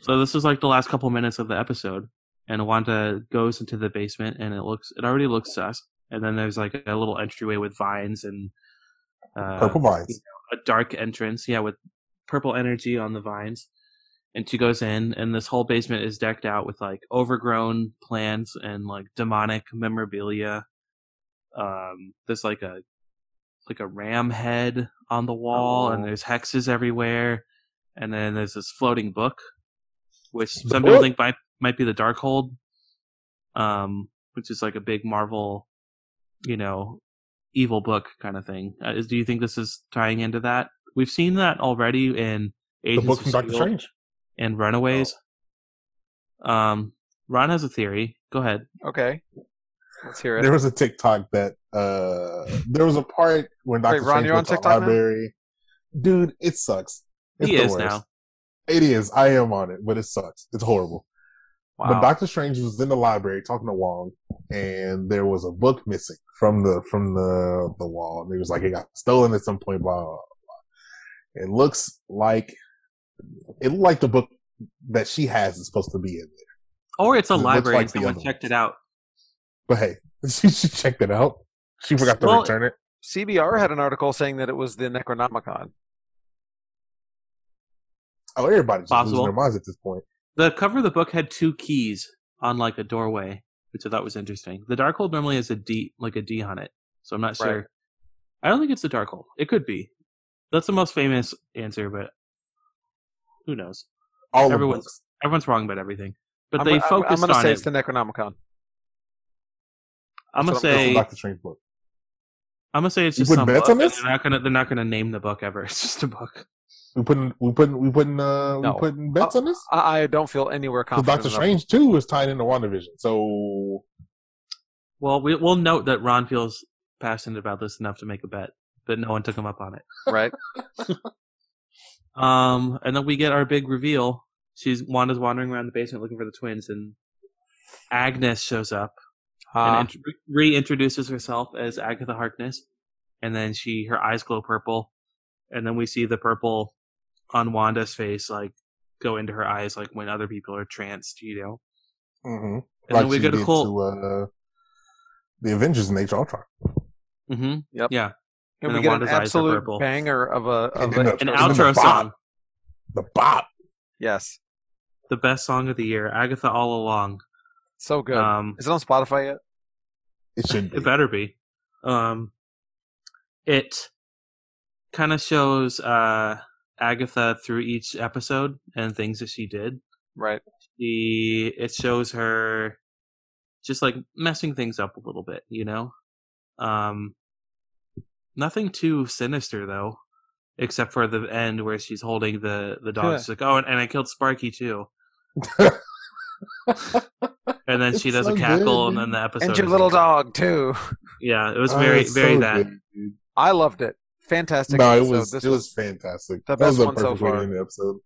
so this is like the last couple minutes of the episode, and Wanda goes into the basement, and it looks it already looks sus. And then there's like a little entryway with vines and uh, Purple vines. a dark entrance, yeah, with purple energy on the vines. And she goes in, and this whole basement is decked out with like overgrown plants and like demonic memorabilia. Um, there's like a like a ram head on the wall, and Oh. there's hexes everywhere. And then there's this floating book, which The some people book? think might might be the Darkhold, um, which is like a big Marvel, you know, evil book kind of thing. Uh, is, do you think this is tying into that? We've seen that already in The Agents book of from Doctor. Strange. And Runaways. Um, Ron has a theory. Go ahead. Okay, let's hear it. There was a TikTok that uh there was a part when Doctor Ron, Strange you're went on to the TikTok now? library. Dude, it sucks. It's he the is worst. now. It is. I am on it, but it sucks. It's horrible. wow. But Doctor Strange was in the library talking to Wong, and there was a book missing from the from the the wall, and he was like, it got stolen at some point. Blah blah. blah. It looks like it looked like the book that she has is supposed to be in there. Or it's a It library like and someone checked ones. it out. But hey, she, she checked it out. She forgot to Well, return it. CBR had an article saying that it was the Necronomicon. Oh, everybody's Possible. losing their minds at this point. The cover of the book had two keys on like a doorway, which I thought was interesting. The Darkhold normally has a D, like a D on it, so I'm not sure. Right. I don't think it's the Darkhold. It could be. That's the most famous answer, but who knows? All the Everyone's- books. Everyone's wrong about everything. But I'm, they I'm- focused I'm, gonna on say it. it's the Necronomicon. I'm gonna that's what I'm That's say Doctor Strange book. I'm gonna say it's just putting some book. on and this? They're not gonna they're not gonna name the book ever. It's just a book. We putting we putting we putting uh No. we putting bets on this. I, I don't feel anywhere Because confident. Doctor. Strange too is tied into WandaVision. So Well, we, we'll note that Ron feels passionate about this enough to make a bet, but no one took him up on it. right? Um, and then we get our big reveal. She's Wanda's wandering around the basement looking for the twins, and Agnes shows up Uh, and int- reintroduces herself as Agatha Harkness, and then she her eyes glow purple, and then we see the purple on Wanda's face like go into her eyes like when other people are tranced, you know. mhm. And like then we she get a did cool. to uh, the Avengers in Age of Ultron. hmm Yep. Yeah, and and we get Wanda's an absolute banger of a of a, the- an outro the bop. song, The bop. yes, the best song of the year, Agatha All Along. so good. Um, Is it on Spotify yet? It should be. It better be. Um, it kind of shows uh, Agatha through each episode and things that she did. Right. The it shows her just like messing things up a little bit, you know. Um, nothing too sinister though, except for the end where she's holding the the dog. She's like, "Oh, and, and I killed Sparky too." And then she It's does so a cackle, good, and then the episode. and your little over. dog too. Yeah, it was Oh, very it's very so that. good. I loved it. Fantastic. No, it was This it was fantastic. the that was best one so perfect way far. end the episode.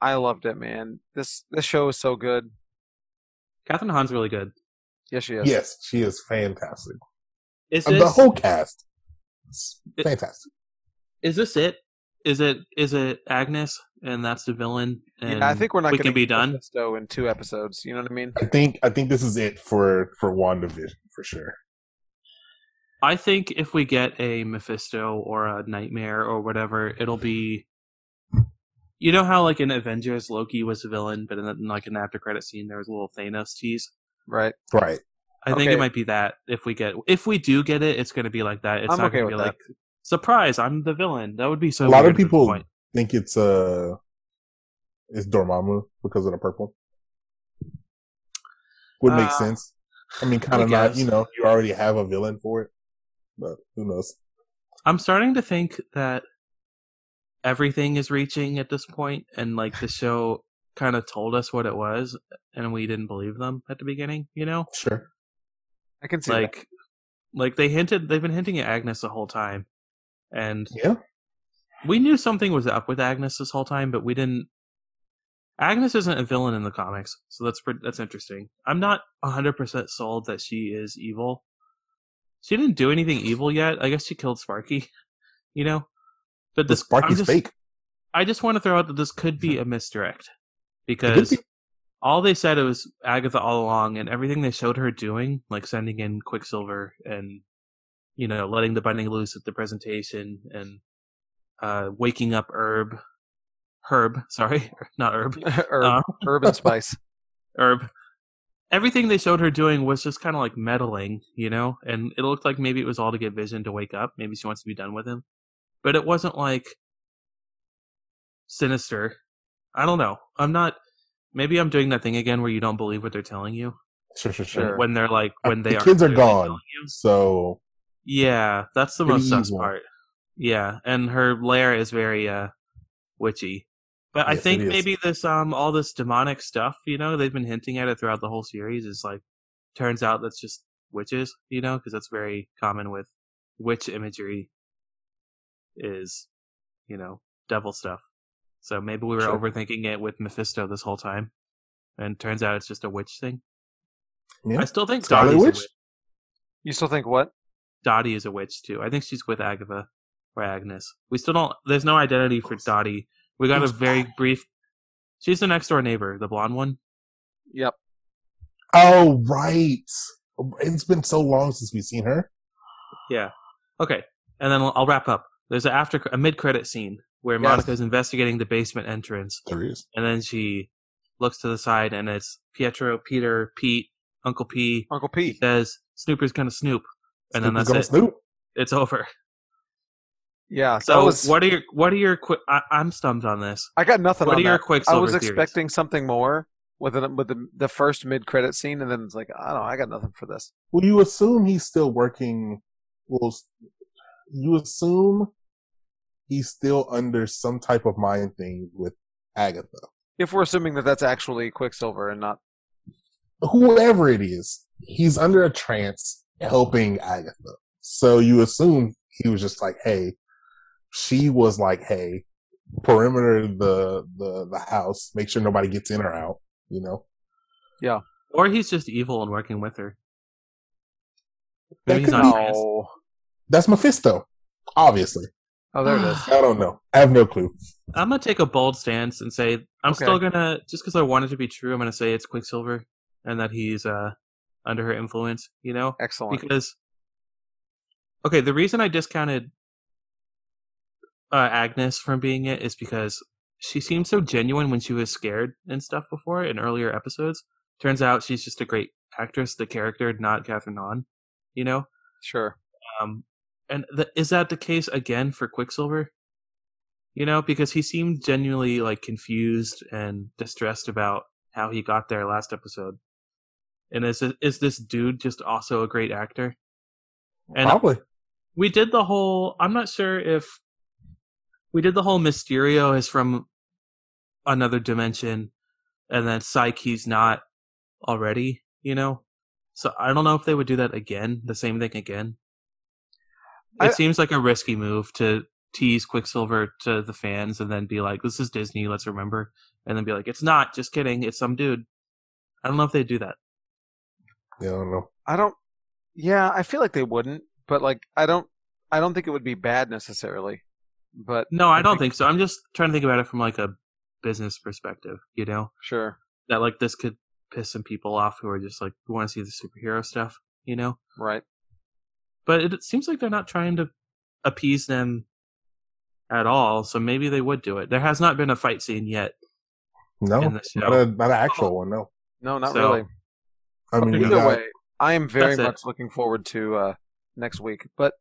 I loved it, man. This this show is so good. Kathryn Hahn's really good. Yes, she is. Yes, she is fantastic. Is uh, this the whole cast, is It- fantastic. is this it? Is it is it Agnes and that's the villain? And Yeah, I think we're not we going can be done. Mephisto in two episodes. You know what I mean? I think I think this is it for for WandaVision for sure. I think if we get a Mephisto or a Nightmare or whatever, it'll be. You know how like in Avengers Loki was a villain, but in like an after credit scene there was a little Thanos tease. Right. Right. I think Okay. it might be that if we get if we do get it, it's going to be like that. It's I'm not okay going to be with like surprise. I'm the villain. That would be so. a lot weird of people think it's uh it's Dormammu because of the purple. Would make Uh, sense. I mean, kind of not. You know, you already have a villain for it, but who knows? I'm starting to think that everything is reaching at this point, and like the show kind of told us what it was, and we didn't believe them at the beginning. You know, Sure. I can see that. like, like they hinted, they've been hinting at Agnes the whole time, and Yeah. we knew something was up with Agnes this whole time, but we didn't. Agnes isn't a villain in the comics, so that's pretty, that's interesting. I'm not 100% sold that she is evil. She didn't do anything evil yet. I guess she killed Sparky, you know. But The this I'm Sparky's just, fake. I just want to throw out that this could be mm-hmm. a misdirect because be. All they said it was Agatha all along, and everything they showed her doing, like sending in Quicksilver and you know letting the binding loose at the presentation and uh, waking up Herb, Herb, sorry, not Herb, Herb, Uh, herb and spice. Herb. Everything they showed her doing was just kind of like meddling, you know, and it looked like maybe it was all to get Vision to wake up. Maybe she wants to be done with him, but it wasn't like sinister. I don't know. I'm not. Maybe I'm doing that thing again where you don't believe what they're telling you Sure, sure, sure. When they're like when they the aren't kids are gone, so Yeah, that's the most sus part. Yeah, and her lair is very uh witchy. But I think maybe this um all this demonic stuff, you know, they've been hinting at it throughout the whole series is like turns out that's just witches, you know, because that's very common with witch imagery is, you know, devil stuff. So maybe we were Sure. overthinking it with Mephisto this whole time. And turns out it's just a witch thing. yeah. I still think Scarlet Dottie's a Witch? witch. You still think what? Dottie is a witch too. I think she's with Agatha or Agnes. We still don't. There's no identity for Dottie. We got a very Dottie? brief. She's the next door neighbor, the blonde one. Yep. Oh right. It's been so long since we've seen her. Yeah. Okay, and then I'll I'll wrap up. There's a after a mid credit scene where Yes. Monica's investigating the basement entrance, There he is. and then she looks to the side, and it's Pietro, Peter, Pete, Uncle P. Uncle He Pete. says, "Snooper's gonna snoop," and then that's gonna it. Snoop. It's over. Yeah. So, that was, what are your what are your quick? I, I'm stumped on this. I got nothing What on are your that. I Quicksilver was theories? expecting something more with the, with the, the first mid credit scene, and then it's like, I don't know, I got nothing for this. Well, you assume he's still working. Well, you assume he's still under some type of mind thing with Agatha, If we're assuming that that's actually Quicksilver and not. whoever it is. He's under a trance helping Agatha. So you assume he was just like, "Hey," she was like, "Hey, perimeter the the the house, make sure nobody gets in or out." You know, Yeah. Or he's just evil and working with her. That Maybe he's not be- No. that's Mephisto. Obviously, Oh, there it is. I don't know. I have no clue. I'm gonna take a bold stance and say I'm Okay. still gonna just because I want it to be true. I'm gonna say it's Quicksilver and that he's uh under her influence. You know, Excellent. because okay, the reason I discounted uh, Agnes from being it is because she seemed so genuine when she was scared and stuff before in earlier episodes. Turns out she's just a great actress, the character, not Kathryn Hahn. You know, Sure. um, and th- is that the case again for Quicksilver? You know, because he seemed genuinely like confused and distressed about how he got there last episode. And is it- is this dude just also a great actor? And Probably. we did the whole. I'm not sure if we did the whole Mysterio is from another dimension, and then Psyche's not already. You know, so I don't know if they would do that again, the same thing again. It I- seems like a risky move to tease Quicksilver to the fans and then be like, "This is Disney, let's remember," and then be like, "It's not, just kidding, it's some dude." I don't know if they do that. Yeah, I don't know. I don't. Yeah, I feel like they wouldn't, but like I don't. I don't think it would be bad necessarily. But No, I, I don't think- think so. I'm just trying to think about it from like a business perspective. You know, sure, that like this could piss some people off who are just like who want to see the superhero stuff, you know. right? But it, it seems like they're not trying to appease them at all, so maybe they would do it. There has not been a fight scene yet No, in the show. not a not an actual one. No, No, not So- really. I mean, Okay, we Either got- way, I am very That's it. much looking forward to uh, next week. But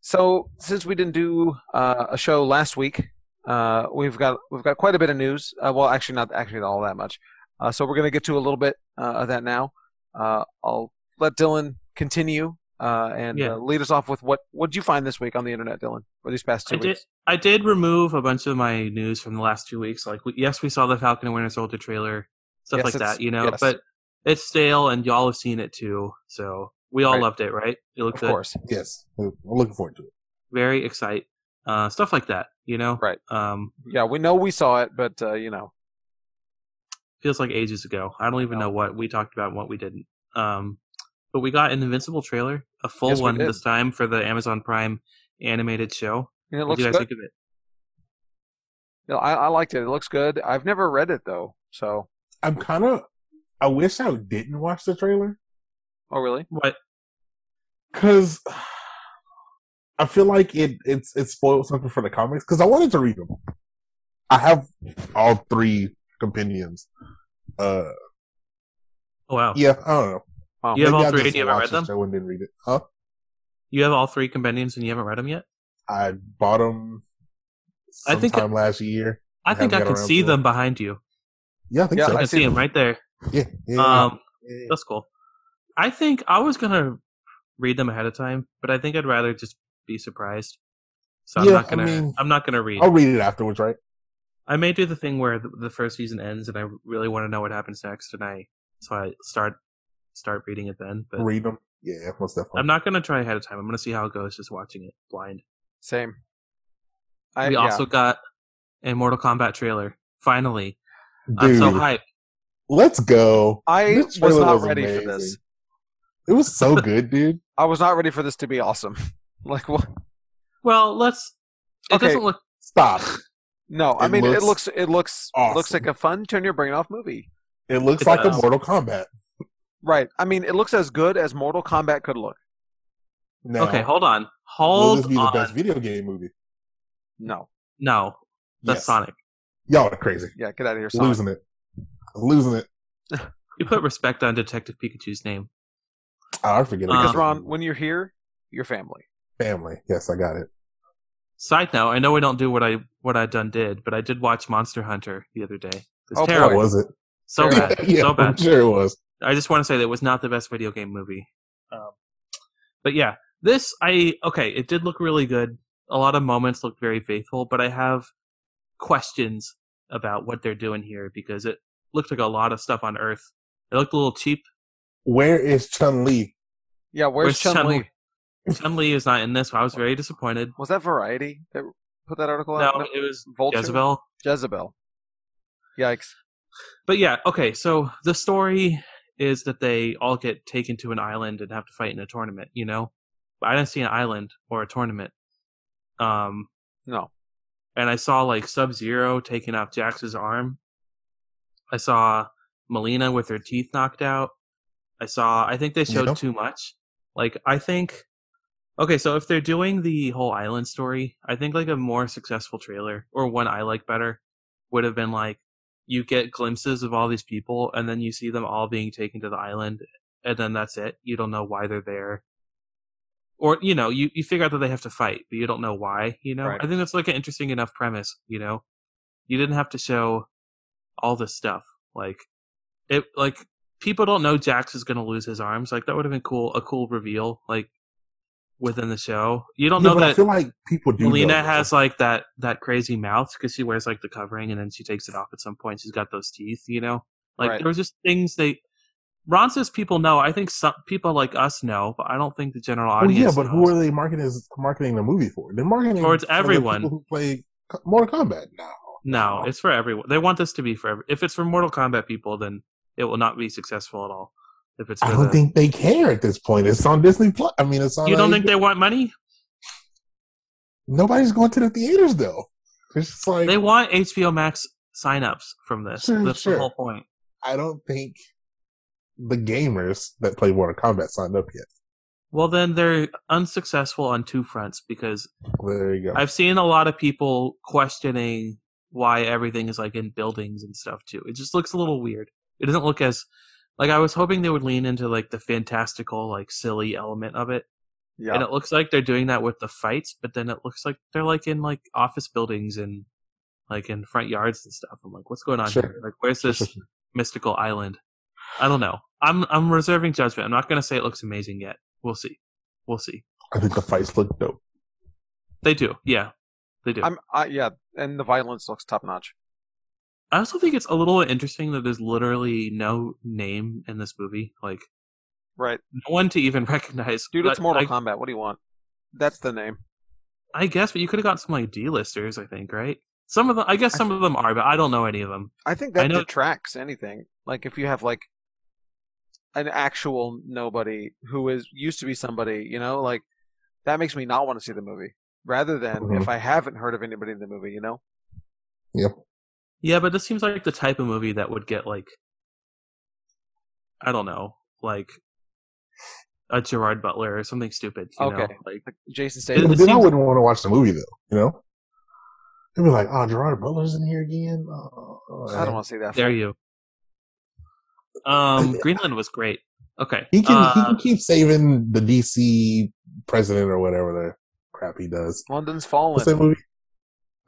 so since we didn't do uh, a show last week, uh, we've got we've got quite a bit of news. Uh, well, actually, not actually all that much. Uh, so we're going to get to a little bit uh, of that now. Uh, I'll let Dylan continue uh, and Yeah. uh, lead us off with what what did you find this week on the internet, Dylan, or these past two I did. weeks? I did remove a bunch of my news from the last two weeks. Like, we, yes, we saw the Falcon and Winter Soldier trailer, stuff Yes, like that, you know. yes. But it's stale, and y'all have seen it too. So we all Right. loved it, right? It looked Of good. course, yes, I'm looking forward to it. Very excite. Uh, stuff like that, you know. Right. Um, yeah, we know we saw it, but uh, you know, feels like ages ago. I don't even No. know what we talked about and what we didn't. Um, but we got an Invincible trailer, a full Yes, one this time for the Amazon Prime animated show. And it What do you guys good. think of it? Yeah, I, I liked it. It looks good. I've never read it though. So, I'm kind of. I wish I didn't watch the trailer oh really? What? because I feel like it it's it spoiled something for the comics because I wanted to read them. I have all three compendiums. Uh, Oh wow. yeah, I don't know. Wow. You have all three and you haven't read them? show and didn't read it. Huh? You have all three compendiums and you haven't read them yet. I bought them. I think- sometime last year. I I think I can see to it. them behind you. Yeah, I think Yeah, so. I I can see see them them. right there. yeah, yeah, Um, yeah, yeah. that's cool. I think I was gonna read them ahead of time, but I think I'd rather just be surprised. So I'm Yeah, not I gonna. mean- I'm not gonna read. I'll read it afterwards, right? I may do the thing where the, the first season ends and I really want to know what happens next, and I so I start start reading it then. But Read them. Yeah, most definitely. I'm not gonna try ahead of time. I'm gonna see how it goes, just watching it blind. Same. I, we yeah. also got a Mortal Kombat trailer. Finally, Dude, I'm so hyped. let's go. I This was not was ready for this. It was so good, dude. I was not ready for this to be awesome. Like what? Well, let's. It Okay. doesn't look. Stop. No, I It mean it looks looks it looks looks like a fun turn your brain off movie. It looks It like does. a Mortal Kombat. Right. I mean it looks as good as Mortal Kombat could look. Now, Okay, hold on. will Hold this be the on. best video game movie? No. No, that's Yes. Sonic. Y'all are crazy. Yeah, get out of here, Sonic. Losing it. Losing it. You put respect on Detective Pikachu's name. Oh, I forget it. Because Um, Ron, when you're here, you're family. family. Yes, I got it. Side note: I know we don't do what I what I done did, but I did watch Monster Hunter the other day. It's Oh, boy. How terrible. was it? So bad. yeah, so I'm bad. sure it was. I just want to say that it was not the best video game movie. Um, but yeah, this I okay. It did look really good. A lot of moments looked very faithful, but I have questions about what they're doing here because it looked like a lot of stuff on Earth. It looked a little cheap. Where is Chun Li? Yeah, where's, Where's Chun Li? Chun-Li? Is not in this. I was very disappointed. Was that Variety that put that article No, out? it was Vulture? Jezebel. Jezebel. Yikes. But yeah, okay. So the story is that they all get taken to an island and have to fight in a tournament. You know, I didn't see an island or a tournament. Um, No. and I saw like Sub Zero taking off Jax's arm. I saw Mileena with her teeth knocked out. I saw. I think they showed Yeah. too much. Like I think. Okay, so if they're doing the whole island story, I think like a more successful trailer or one I like better would have been like you get glimpses of all these people and then you see them all being taken to the island and then that's it. You don't know why they're there. Or, you know, you, you figure out that they have to fight, but you don't know why, you know? Right. I think that's like an interesting enough premise, you know? You didn't have to show all this stuff. Like it like people don't know Jax is gonna lose his arms. Like that would have been cool a cool reveal, like within the show. You don't Yeah, know but I feel like people do. Mileena know has like that that crazy mouth because she wears like the covering and then she takes it off at some point. She's got those teeth, you know. Like Right. there was just things they. Ron says people know. I think some people like us know, but I don't think the general Well, audience. yeah, but who are they marketing marketing the movie for? They're marketing Towards for the everyone. people who play Co- Mortal Kombat now. No, it's for everyone. They want this to be for. Every, if it's for Mortal Kombat people, then it will not be successful at all. If it's, for I don't the- think they care at this point. It's on Disney Plus. I mean, it's on. you don't think they want money. Nobody's going to the theaters though. It's just like They want HBO Max signups from this. Sure, That's sure. the whole point. I don't think the gamers that play Mortal Kombat signed up yet. Well, then they're unsuccessful on two fronts because There you go. I've seen a lot of people questioning why everything is like in buildings and stuff too. It just looks a little weird. It doesn't look as like I was hoping they would lean into like the fantastical, like silly element of it. Yeah. And it looks like they're doing that with the fights, but then it looks like they're like in like office buildings and like in front yards and stuff. I'm like, what's going on Sure. here? Like, where's this sure, sure. mystical island? I don't know. I'm I'm reserving judgment. I'm not gonna say it looks amazing yet. We'll see. We'll see. I think the fights look dope. They do, yeah, they do. I'm I, yeah, and the violence looks top notch. I also think it's a little interesting that there's literally no name in this movie. Like Right. no one to even recognize. Dude, it's But Mortal I, Kombat. What do you want? That's the name. I guess, but you could have got some like D-listers. I think, right? Some of them, I guess, some of them are, but I don't know any of them. I think I that know- detracts anything. Like if you have like an actual nobody who is used to be somebody, you know, like that makes me not want to see the movie. Rather than Mhm. if I haven't heard of anybody in the movie, you know. Yeah, but this seems like the type of movie that would get like, I don't know, like a Gerard Butler or something stupid. You Okay. know? like Like Jason Statham. it then I wouldn't want to watch the movie though. You know, they'd be like, "Oh, Gerard Butler's in here again." Oh, I don't want to see that. there you. Um, Greenland was great. Okay, He can he uh, can keep saving the DC president or whatever the crap he does. London's What's that fallen.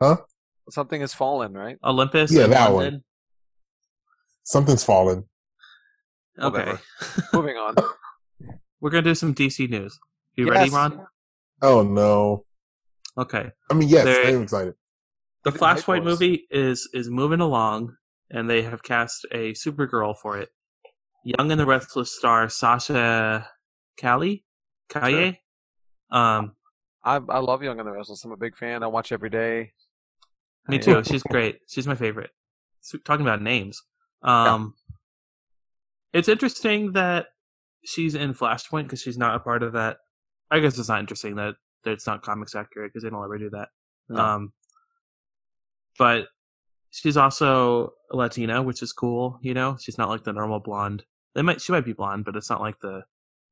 movie? Something has fallen, right? Olympus. Yeah, and that one. Something's fallen. Okay, Moving on. we're gonna do some DC news. You ready, Ron? Oh no! Okay. I mean, yes, I'm excited. The Look at Flashpoint movie is is moving along, and they have cast a Supergirl for it. Young and the Restless star Sasha Calle, Kaye. Um, I I love Young and the Restless. I'm a big fan. I watch every day. Me too. She's great. She's my favorite. Talking about names, um, it's interesting that she's in Flashpoint because she's not a part of that. I guess it's not interesting that, that it's not comics accurate because they don't ever do that. No. Um, but she's also Latina, which is cool. You know, she's not like the normal blonde. They might she might be blonde, but it's not like the,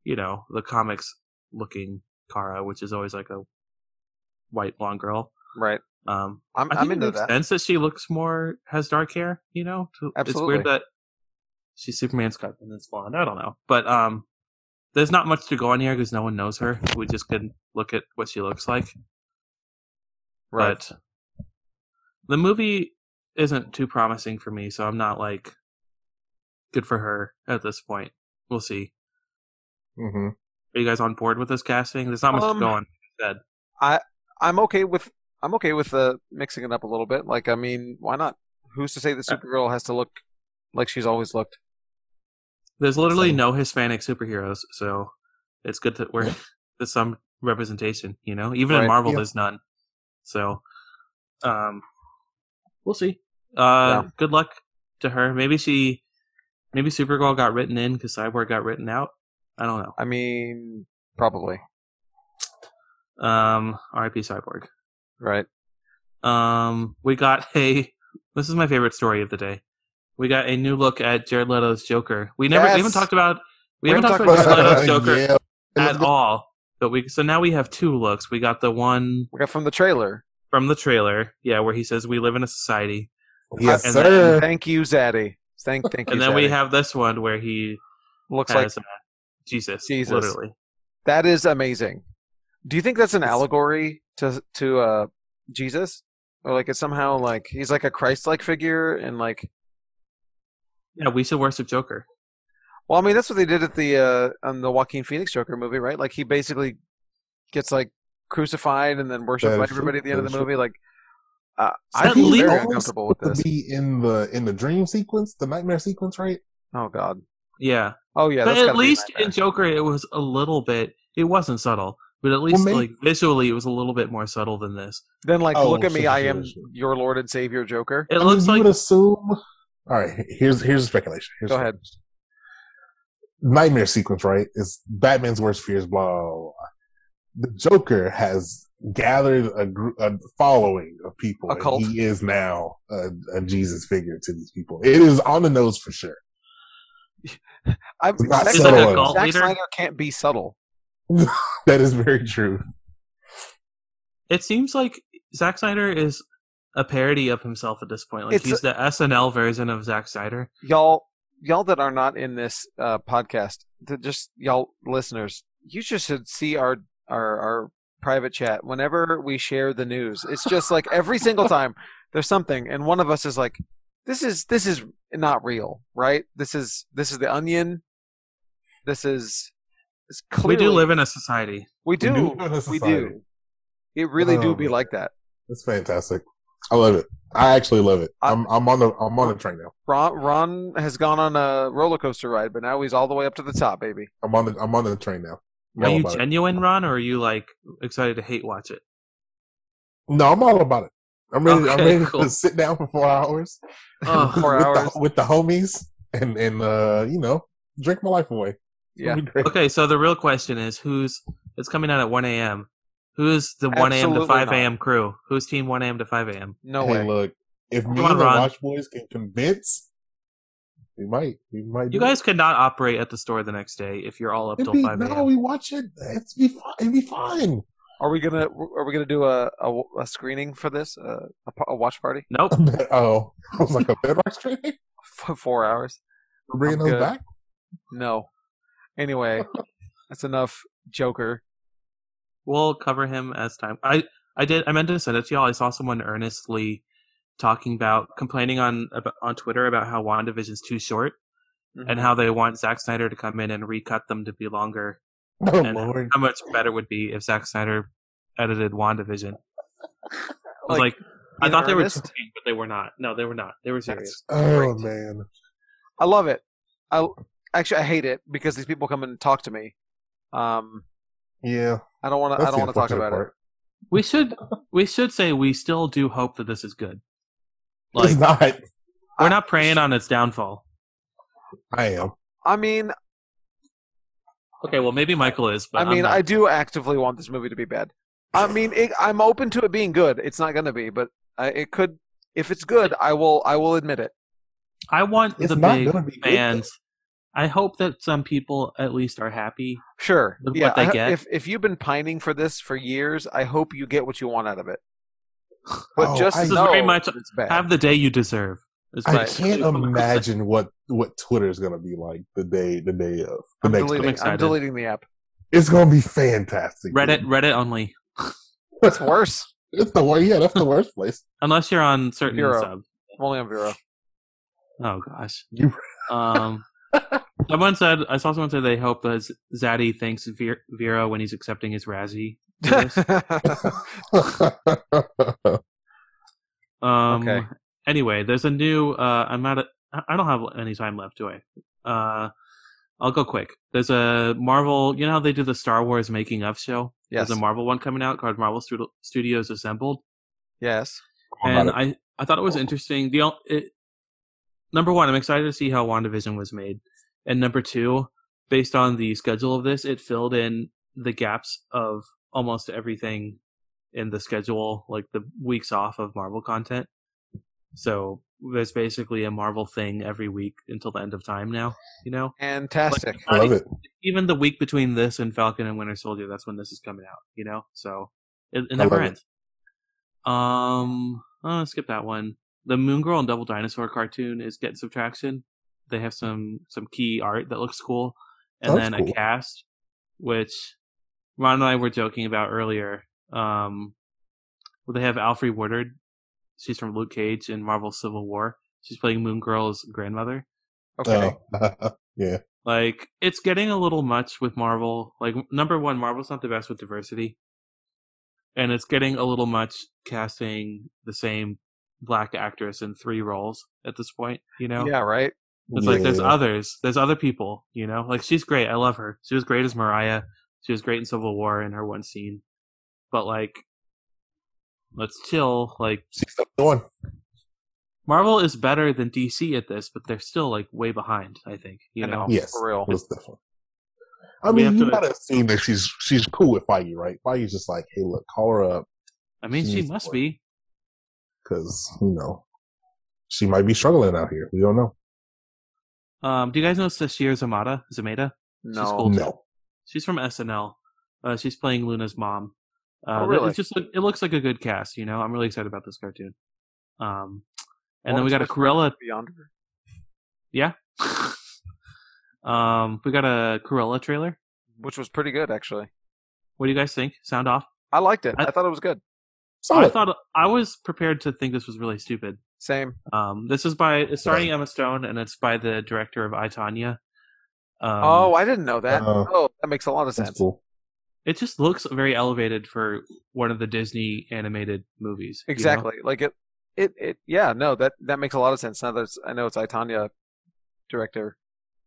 you know, the comics looking Kara, which is always like a white blonde girl. Right. Um, I'm I I'm think into it makes that. sense that she looks more has dark hair. You know, To- it's weird that she's Superman's cut and it's blonde. I don't know, but um, there's not much to go on here because no one knows her. We just can look at what she looks like. Right. But the movie isn't too promising for me, so I'm not like good for her at this point. We'll see. hmm Are you guys on board with this casting? There's not much Um, to go on. I I'm okay with I'm okay with uh, mixing it up a little bit. Like, I mean, why not? Who's to say that Supergirl has to look like she's always looked? There's literally Same. no Hispanic superheroes, so it's good that we're there's some representation. You know, even in Marvel, yeah. there's none. So, um, we'll see. Uh, Yeah. good luck to her. Maybe she, maybe Supergirl got written in because Cyborg got written out. I don't know. I mean, probably Um, R.I.P. Cyborg. Right. Um, we got a. This is my favorite story of the day. We got a new look at Jared Leto's Joker. We never we haven't talked about we, We haven't haven't talked talked about about Jared Leto's Joker yeah. At all. But we so now we have two looks. We got the one We got from the trailer. from the trailer, yeah, where he says we live in a society, Yes, And sir. Thank you, Zaddy. Thank thank you. and then we have this one where he looks like uh, Jesus, Jesus. literally. that is amazing. Do you think that's an allegory to to uh Jesus, or like it's somehow like he's like a Christ-like figure and like Yeah, we should worship Joker. Well, I mean, that's what they did at the uh, on the Joaquin Phoenix Joker movie, right? Like he basically gets like crucified and then worshipped by everybody at the end of the movie. Like, uh, I'm least- very Almost uncomfortable with supposed this. To be in the in the dream sequence, the nightmare sequence, right? Oh God. Yeah, Oh yeah. but at gotta be a least in Joker, it was a little bit. It wasn't subtle, but at least maybe- like visually, it was a little bit more subtle than this. then like Oh, look at me, sure, I am sure. your Lord and Savior Joker. It I looks mean, you like would assume. All right, here's here's a speculation. Here's Go ahead. Nightmare sequence, right? Is Batman's worst fears. Blah, blah, blah. The Joker has gathered a, gr- a following of people. A and cult. He is now a, a Jesus figure to these people. It is on the nose for sure. I'm, It's not Zack, subtle Snyder, at all. Zack Snyder can't be subtle. that is very true. it seems like Zack Snyder is a parody of himself at this point. Like It's he's the SNL version of Zack Snyder. Y'all, y'all that are not in this uh, podcast, that just y'all listeners, you just should see our our our private chat whenever we share the news. It's just like every single time there's something, and one of us is like, "This is this is not real, right? This is this is the Onion. This is." It's we do live in a society. We do. do live We do. It really Oh, do be like that. It's fantastic. I love it. I actually love it. I- I'm I'm on the I'm on the train now. Ron, Ron has gone on a roller coaster ride, but now he's all the way up to the top, baby. I'm on the I'm on the train now. I'm Are you about it. genuine, Ron, or are you like excited to hate watch it? No, I'm all about it. I'm ready. I'm ready cool. to sit down for four hours. Oh, Four with hours. the, with the homies and and uh, you know, drink my life away. It's Yeah. gonna be great. Okay, so the real question is who's it's coming out at 1 a.m. Who's the 1 a.m. to Absolutely 5 not. a.m. crew? Who's team 1 a.m. to 5 a.m.? No hey, way. look, if me on, and the Ron. Watch Boys can convince, we might. We might. You do guys it. could not operate at the store the next day if you're all up It'd till be, 5 no, a.m. we watch it. It's be fine. It'd be fine. Are we gonna Are we gonna do a a, a screening for this? Uh, a, pa- a watch party Nope. oh, I was like a bedrock training. for four hours? We're bringing I'm those good. back. No. Anyway, that's enough. Joker. We'll cover him as time. I I did. I meant to send it to y'all. I saw someone earnestly talking about complaining on about, on Twitter about how WandaVision's too short Mm-hmm. and how they want Zack Snyder to come in and recut them to be longer. Oh And Lord. how much better it would be if Zack Snyder edited WandaVision. I was like, I thought they were earnest? joking, but they were not. No, they were not. They were serious. Oh great. man. I love it. I actually I hate it because these people come and talk to me. Um, Yeah. I don't want to. I don't want to talk unfortunate about it. We should we should say we still do hope that this is good. it's not. we're I- not praying on its downfall. I am. I mean, Okay, well maybe Michael is, but I mean. I do actively want this movie to be bad. I mean, it, I'm open to it being good. It's not going to be, but I, it could. If it's good, I will. I will admit it. I want It's the not big gonna be good, fans. I hope that some people at least are happy. Sure. With yeah. what they I- get. If if you've been pining for this for years, I hope you get what you want out of it. But Oh, just I- This is know very much- it's bad. Have the day you deserve. I can't what I'm saying. imagine what what Twitter is gonna be like the day the day of the I'm next deleting. day. I'm deleting the app. It's gonna be fantastic. Reddit, dude. Reddit only. That's worse. It's the worst. Yeah, that's the worst place. Unless you're on certain Vero. subs. I'm only on Vero. Oh gosh. You- Um, someone said I saw someone say they hope that Zaddy thanks Ver- Vero when he's accepting his Razzie. Um, Okay. Anyway, there's a new. Uh, I'm not. A, I don't have any time left, do I? Uh, I'll go quick. There's a Marvel. You know how they do the Star Wars making of show. yes. There's a Marvel one coming out called Marvel Studios Assembled. yes. and I, I thought it was interesting. The o- it, number one, I'm excited to see how WandaVision was made, and number two, based on the schedule of this, it filled in the gaps of almost everything in the schedule, like the weeks off of Marvel content. So there's basically a Marvel thing every week until the end of time now. You know, Fantastic. I love it. even the week between this and Falcon and Winter Soldier, that's when this is coming out. You know, so it, it I never love it. ends. Um, oh, skip that one. The Moon Girl and Devil Dinosaur cartoon is getting some traction. They have some some key art that looks cool, and That's then cool. a cast, which Ron and I were joking about earlier. Um, well, they have Alfre Woodard. She's from Luke Cage in Marvel Civil War. She's playing Moon Girl's grandmother Okay. Uh, yeah. like it's getting a little much with marvel like number one marvel's not the best with diversity and it's getting a little much casting the same black actress in three roles at this point you know Yeah. Right. It's like there's Yeah. others there's other people you know like she's great i love her she was great as mariah she was great in civil war in her one scene but like let's chill like She's the one. marvel is better than dc at this but they're still like way behind i think you know know. Yes. For real. Most definitely. I We mean, have you to- gotta assume that she's she's cool with Feige, right? Feige's just like, hey, look, call her up i mean she She's- must be because you know she might be struggling out here. We don't know. Um, do you guys know Sasheer Zamata? Zamata? No. cool. No. She's from SNL. Uh, she's playing Luna's mom. Uh, Oh, really? It just look, it looks like a good cast. You know, I'm really excited about this cartoon. Um, and Well, then we got a especially Cruella. Beyond her. Yeah. um, we got a Cruella trailer. which was pretty good actually. What do you guys think? Sound off? I liked it. I- I, thought it was good. I thought I was prepared to think this was really stupid. Same. Um, this is by it's starring Emma Stone and it's by the director of I, Tonya. Um, oh, I didn't know that. Uh, oh, that makes a lot of sense. cool. it just looks very elevated for one of the Disney animated movies. you know? Exactly. Like it. It. It. Yeah. No. That that makes a lot of sense. Now that I know it's I, Tonya director.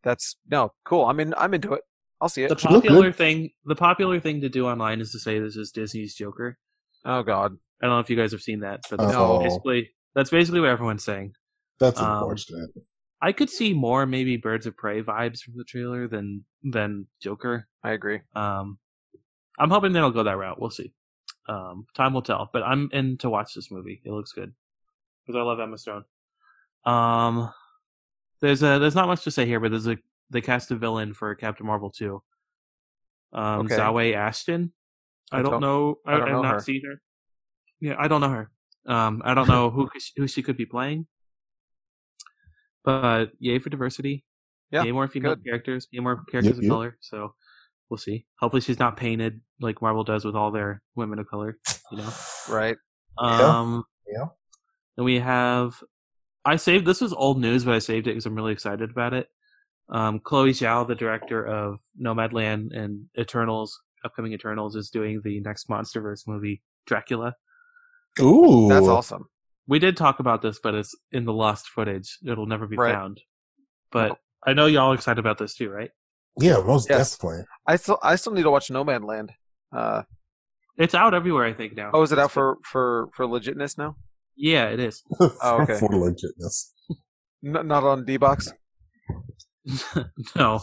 That's no cool. I'm in. I'm into it. I'll see it. The popular thing, the popular thing to do online is to say this is Disney's Joker. oh God. I don't know if you guys have seen that, but that's No. basically that's basically what everyone's saying. That's Um, unfortunate. I could see more maybe Birds of Prey vibes from the trailer than than Joker. I agree. Um, I'm hoping they'll go that route. We'll see. Um, time will tell. But I'm in to watch this movie. It looks good because I love Emma Stone. Um, there's a there's not much to say here, but there's a they cast a villain for Captain Marvel too. Um, Okay. Zawe Ashton. I, I don't, don't- know. I, I don't have know not seen her. Yeah, I don't know her. Um, I don't know who who she could be playing. But yay for diversity. Yeah, yay more female good. characters. Yay more characters Yep, of yep. color. So we'll see. Hopefully she's not painted like Marvel does with all their women of color. You know. Right. Yeah. Um, Yeah. Then we have. I saved this was old news, but I saved it because I'm really excited about it. Um, Chloe Zhao, the director of Nomadland and Eternals, upcoming Eternals, is doing the next MonsterVerse movie, Dracula. Ooh, That's awesome. We did talk about this, but it's in the lost footage. It'll never be Right. found. But I know y'all excited about this too, right? Yeah, most Yes. definitely. I still I still need to watch Nomadland. Uh, It's out everywhere, I think now. oh, is it out for for for legitness now? Yeah, it is. Oh, okay. For legitness. N- not on D box. no,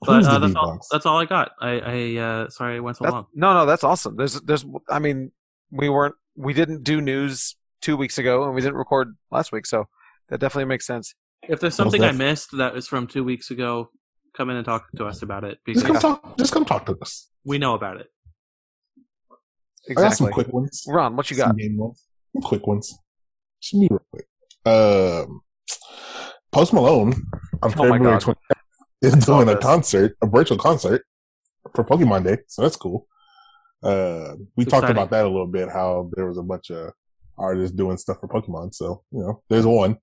but uh, that's all. D-Box? That's all I got. I, I uh, sorry I went so That's, long. no, no, that's awesome. There's there's I mean we weren't we didn't do news two weeks ago and we didn't record last week, so that definitely makes sense. If there's Most something I def- missed that is from two weeks ago, come in and talk to us about it Just because come talk. Just come talk to us. we know about it. I got some Exactly. quick ones. Ron, what you got? Some ones. Some quick ones. Just me real quick. Um, Post Malone on Oh February God. 20th is doing a concert, a virtual concert for Pokemon Day. So that's cool. Uh, we talked Exciting. about that a little bit, how there was a bunch of artists doing stuff for Pokemon. So, you know, there's one.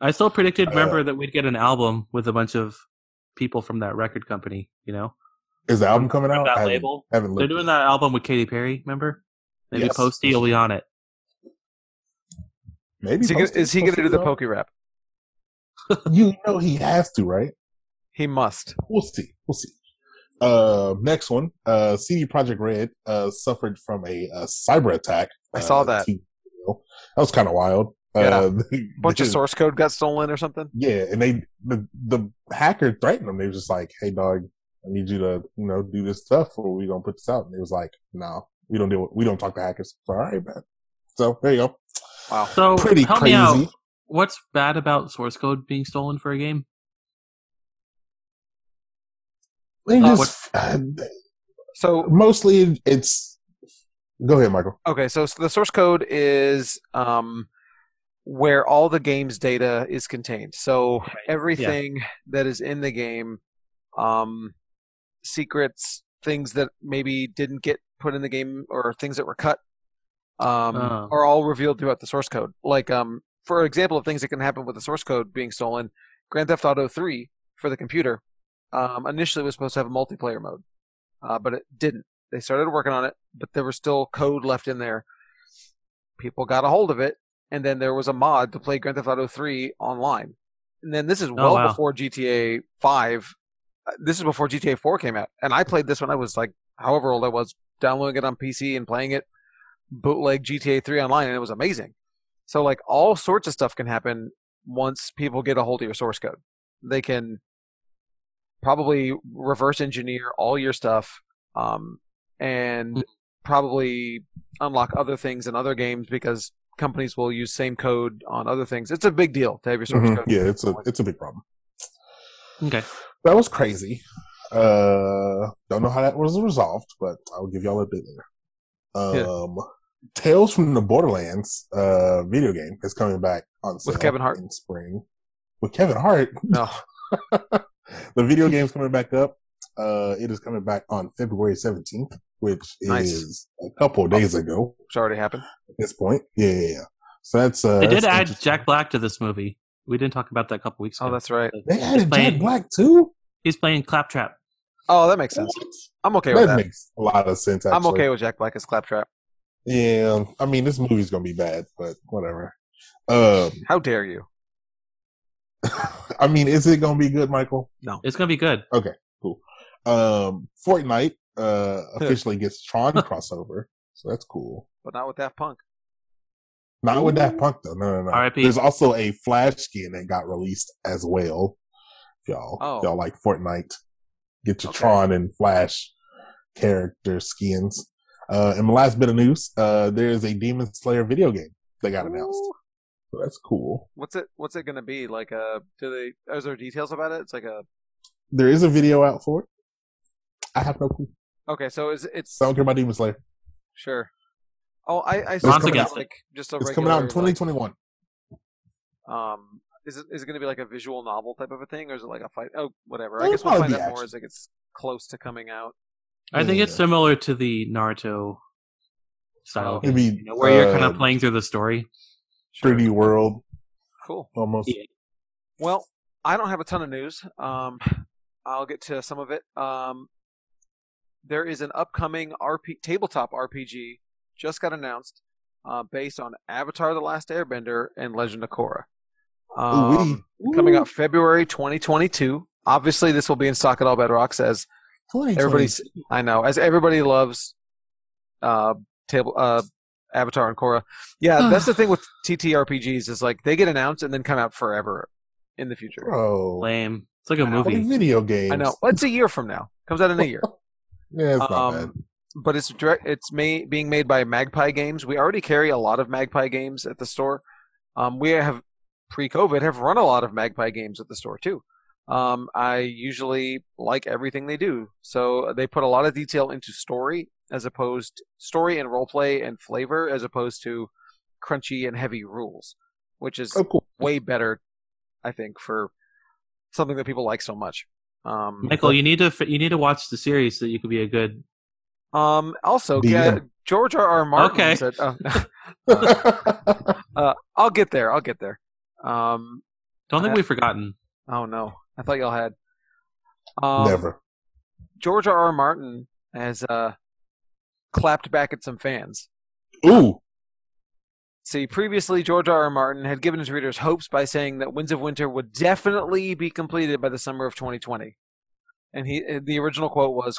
I still predicted, Uh, remember, that we'd get an album with a bunch of people from that record company. You know, Is the album coming out? that I haven't- label. haven't They're doing yet. that album with Katy Perry. Remember? Maybe Yes. Posty will be on it. Maybe Is he, gonna, Posty- is he going to do the Posty Poke Rap? You know he has to, right? He must. We'll see. We'll see. Uh, next one. Uh, CD Projekt Red uh suffered from a, uh cyber attack. I saw uh, that. two. That was kind of wild. Yeah. Uh, bunch of source code got stolen or something. Yeah, and they the the hacker threatened them. They was just like, "Hey, dog, I need you to you know do this stuff, or we gonna put this out." And they was like, "No, we don't deal. With, we don't talk to hackers." So, all right, man. So there you go. Wow. So Pretty help crazy. me out. What's bad about source code being stolen for a game? Just uh, So mostly it's. Go ahead, Michael. Okay, so s- the source code is um, where all the game's data is contained. So everything that is in the game, um, secrets, things that maybe didn't get put in the game, or things that were cut, um, Oh. are all revealed throughout the source code. Like, um, for example, of things that can happen with the source code being stolen, Grand Theft Auto 3 for the computer um, initially was supposed to have a multiplayer mode, uh, but it didn't. They started working on it, but there was still code left in there. People got a hold of it, and then there was a mod to play Grand Theft Auto 3 online. And then this is well wow. before GTA 5. Uh, This is before GTA 4 came out, and I played this when I was like, however old I was, downloading it on PC and playing it bootleg GTA 3 online, and it was amazing. So like all sorts of stuff can happen once people get a hold of your source code. They can probably reverse engineer all your stuff um, and Hmm. probably unlock other things in other games because companies will use same code on other things. It's a big deal to have your source Mhm. code. Yeah, it's a it's a big problem. Okay. That was crazy. Uh, don't know how that was resolved, but I'll give y'all a bit later. Um, Tales from the Borderlands, uh, video game is coming back on sale Kevin Hart? in spring. With Kevin Hart, No, the video game's coming back up. Uh, it is coming back on February seventeenth, which Nice. is a couple of days ago it's already happened. at this point. Yeah, yeah, yeah. So that's uh, They did that's add. Jack Black to this movie. We didn't talk about that a couple weeks ago. Oh, that's right. They added Jack playing- Black too. He's playing Claptrap. Oh, that makes sense. What? I'm okay with that that. makes a lot of sense. I'm okay with Jack Black as Claptrap. Yeah, I mean this movie's gonna be bad, but whatever. Um, How dare you? I mean, is it gonna be good, Michael? No, it's gonna be good. Okay, cool. Um, Fortnite uh officially gets Tron crossover, so that's cool. but not with Daft Punk. Not with Daft Punk though. No, no, no. R.I.P.. There's also a Flash skin that got released as well. If y'all, Oh. y'all like Fortnite. Get your Okay. Tron and Flash character skins. Uh, and the last bit of news, uh, there's a Demon Slayer video game that got announced. Ooh. So that's cool. What's it? What's it going to be? Like a? Do they? Is there details about it? It's like a. There is a video out for it. I have no clue. Okay, so is it's I don't care about Demon Slayer. sure. Oh, I I It's saw coming it's out- like just a It's regular. coming out in 2021. um, is it is it going to be like a visual novel type of a thing, or is it like a fight? Oh, whatever. I It'll guess we'll find be out more action. as it gets close to coming out. I think it's similar to the Naruto style, Oh. game, Maybe you know, where you're kind uh, of playing through the story. Sure. 3D world Cool. almost. Yeah. Well, I don't have a ton of news. Um, I'll get to some of it. Um, there is an upcoming RP tabletop RPG just got announced, uh, based on Avatar: The Last Airbender and Legend of Korra. Um, Ooh-wee. coming Ooh. out February 2022. Obviously, this will be in stock at all bedrocks as 2020. everybody's. I know as everybody loves uh, table uh, Avatar and Korra. Yeah, that's the thing with TTRPGs is like they get announced and then come out forever in the future. Oh, Lame. It's like a know. Like movie. video games. I know. Well, it's a year from now. Comes out in a year. Yeah, it's not bad. um, but it's direct. It's ma- being made by Magpie Games. We already carry a lot of Magpie games at the store. Um, we have pre-COVID have run a lot of Magpie games at the store too. Um, I usually like everything they do, so they put a lot of detail into story as opposed story and role play and flavor as opposed to crunchy and heavy rules, which is Oh, cool. way better, I think, for something that people like so much. Um, Michael, you need to you need to watch the series so that you could be a good. Um. Also, DM. yeah, George R. R. Martin Okay. said, uh, uh, "I'll get there. I'll get there." Um. Don't think Uh, we've forgotten. Oh no, I thought y'all had. Um, Never. George R. R. Martin has uh clapped back at some fans. Ooh. See, previously George R. R. Martin had given his readers hopes by saying that Winds of Winter would definitely be completed by the summer of 2020, and he the original quote was,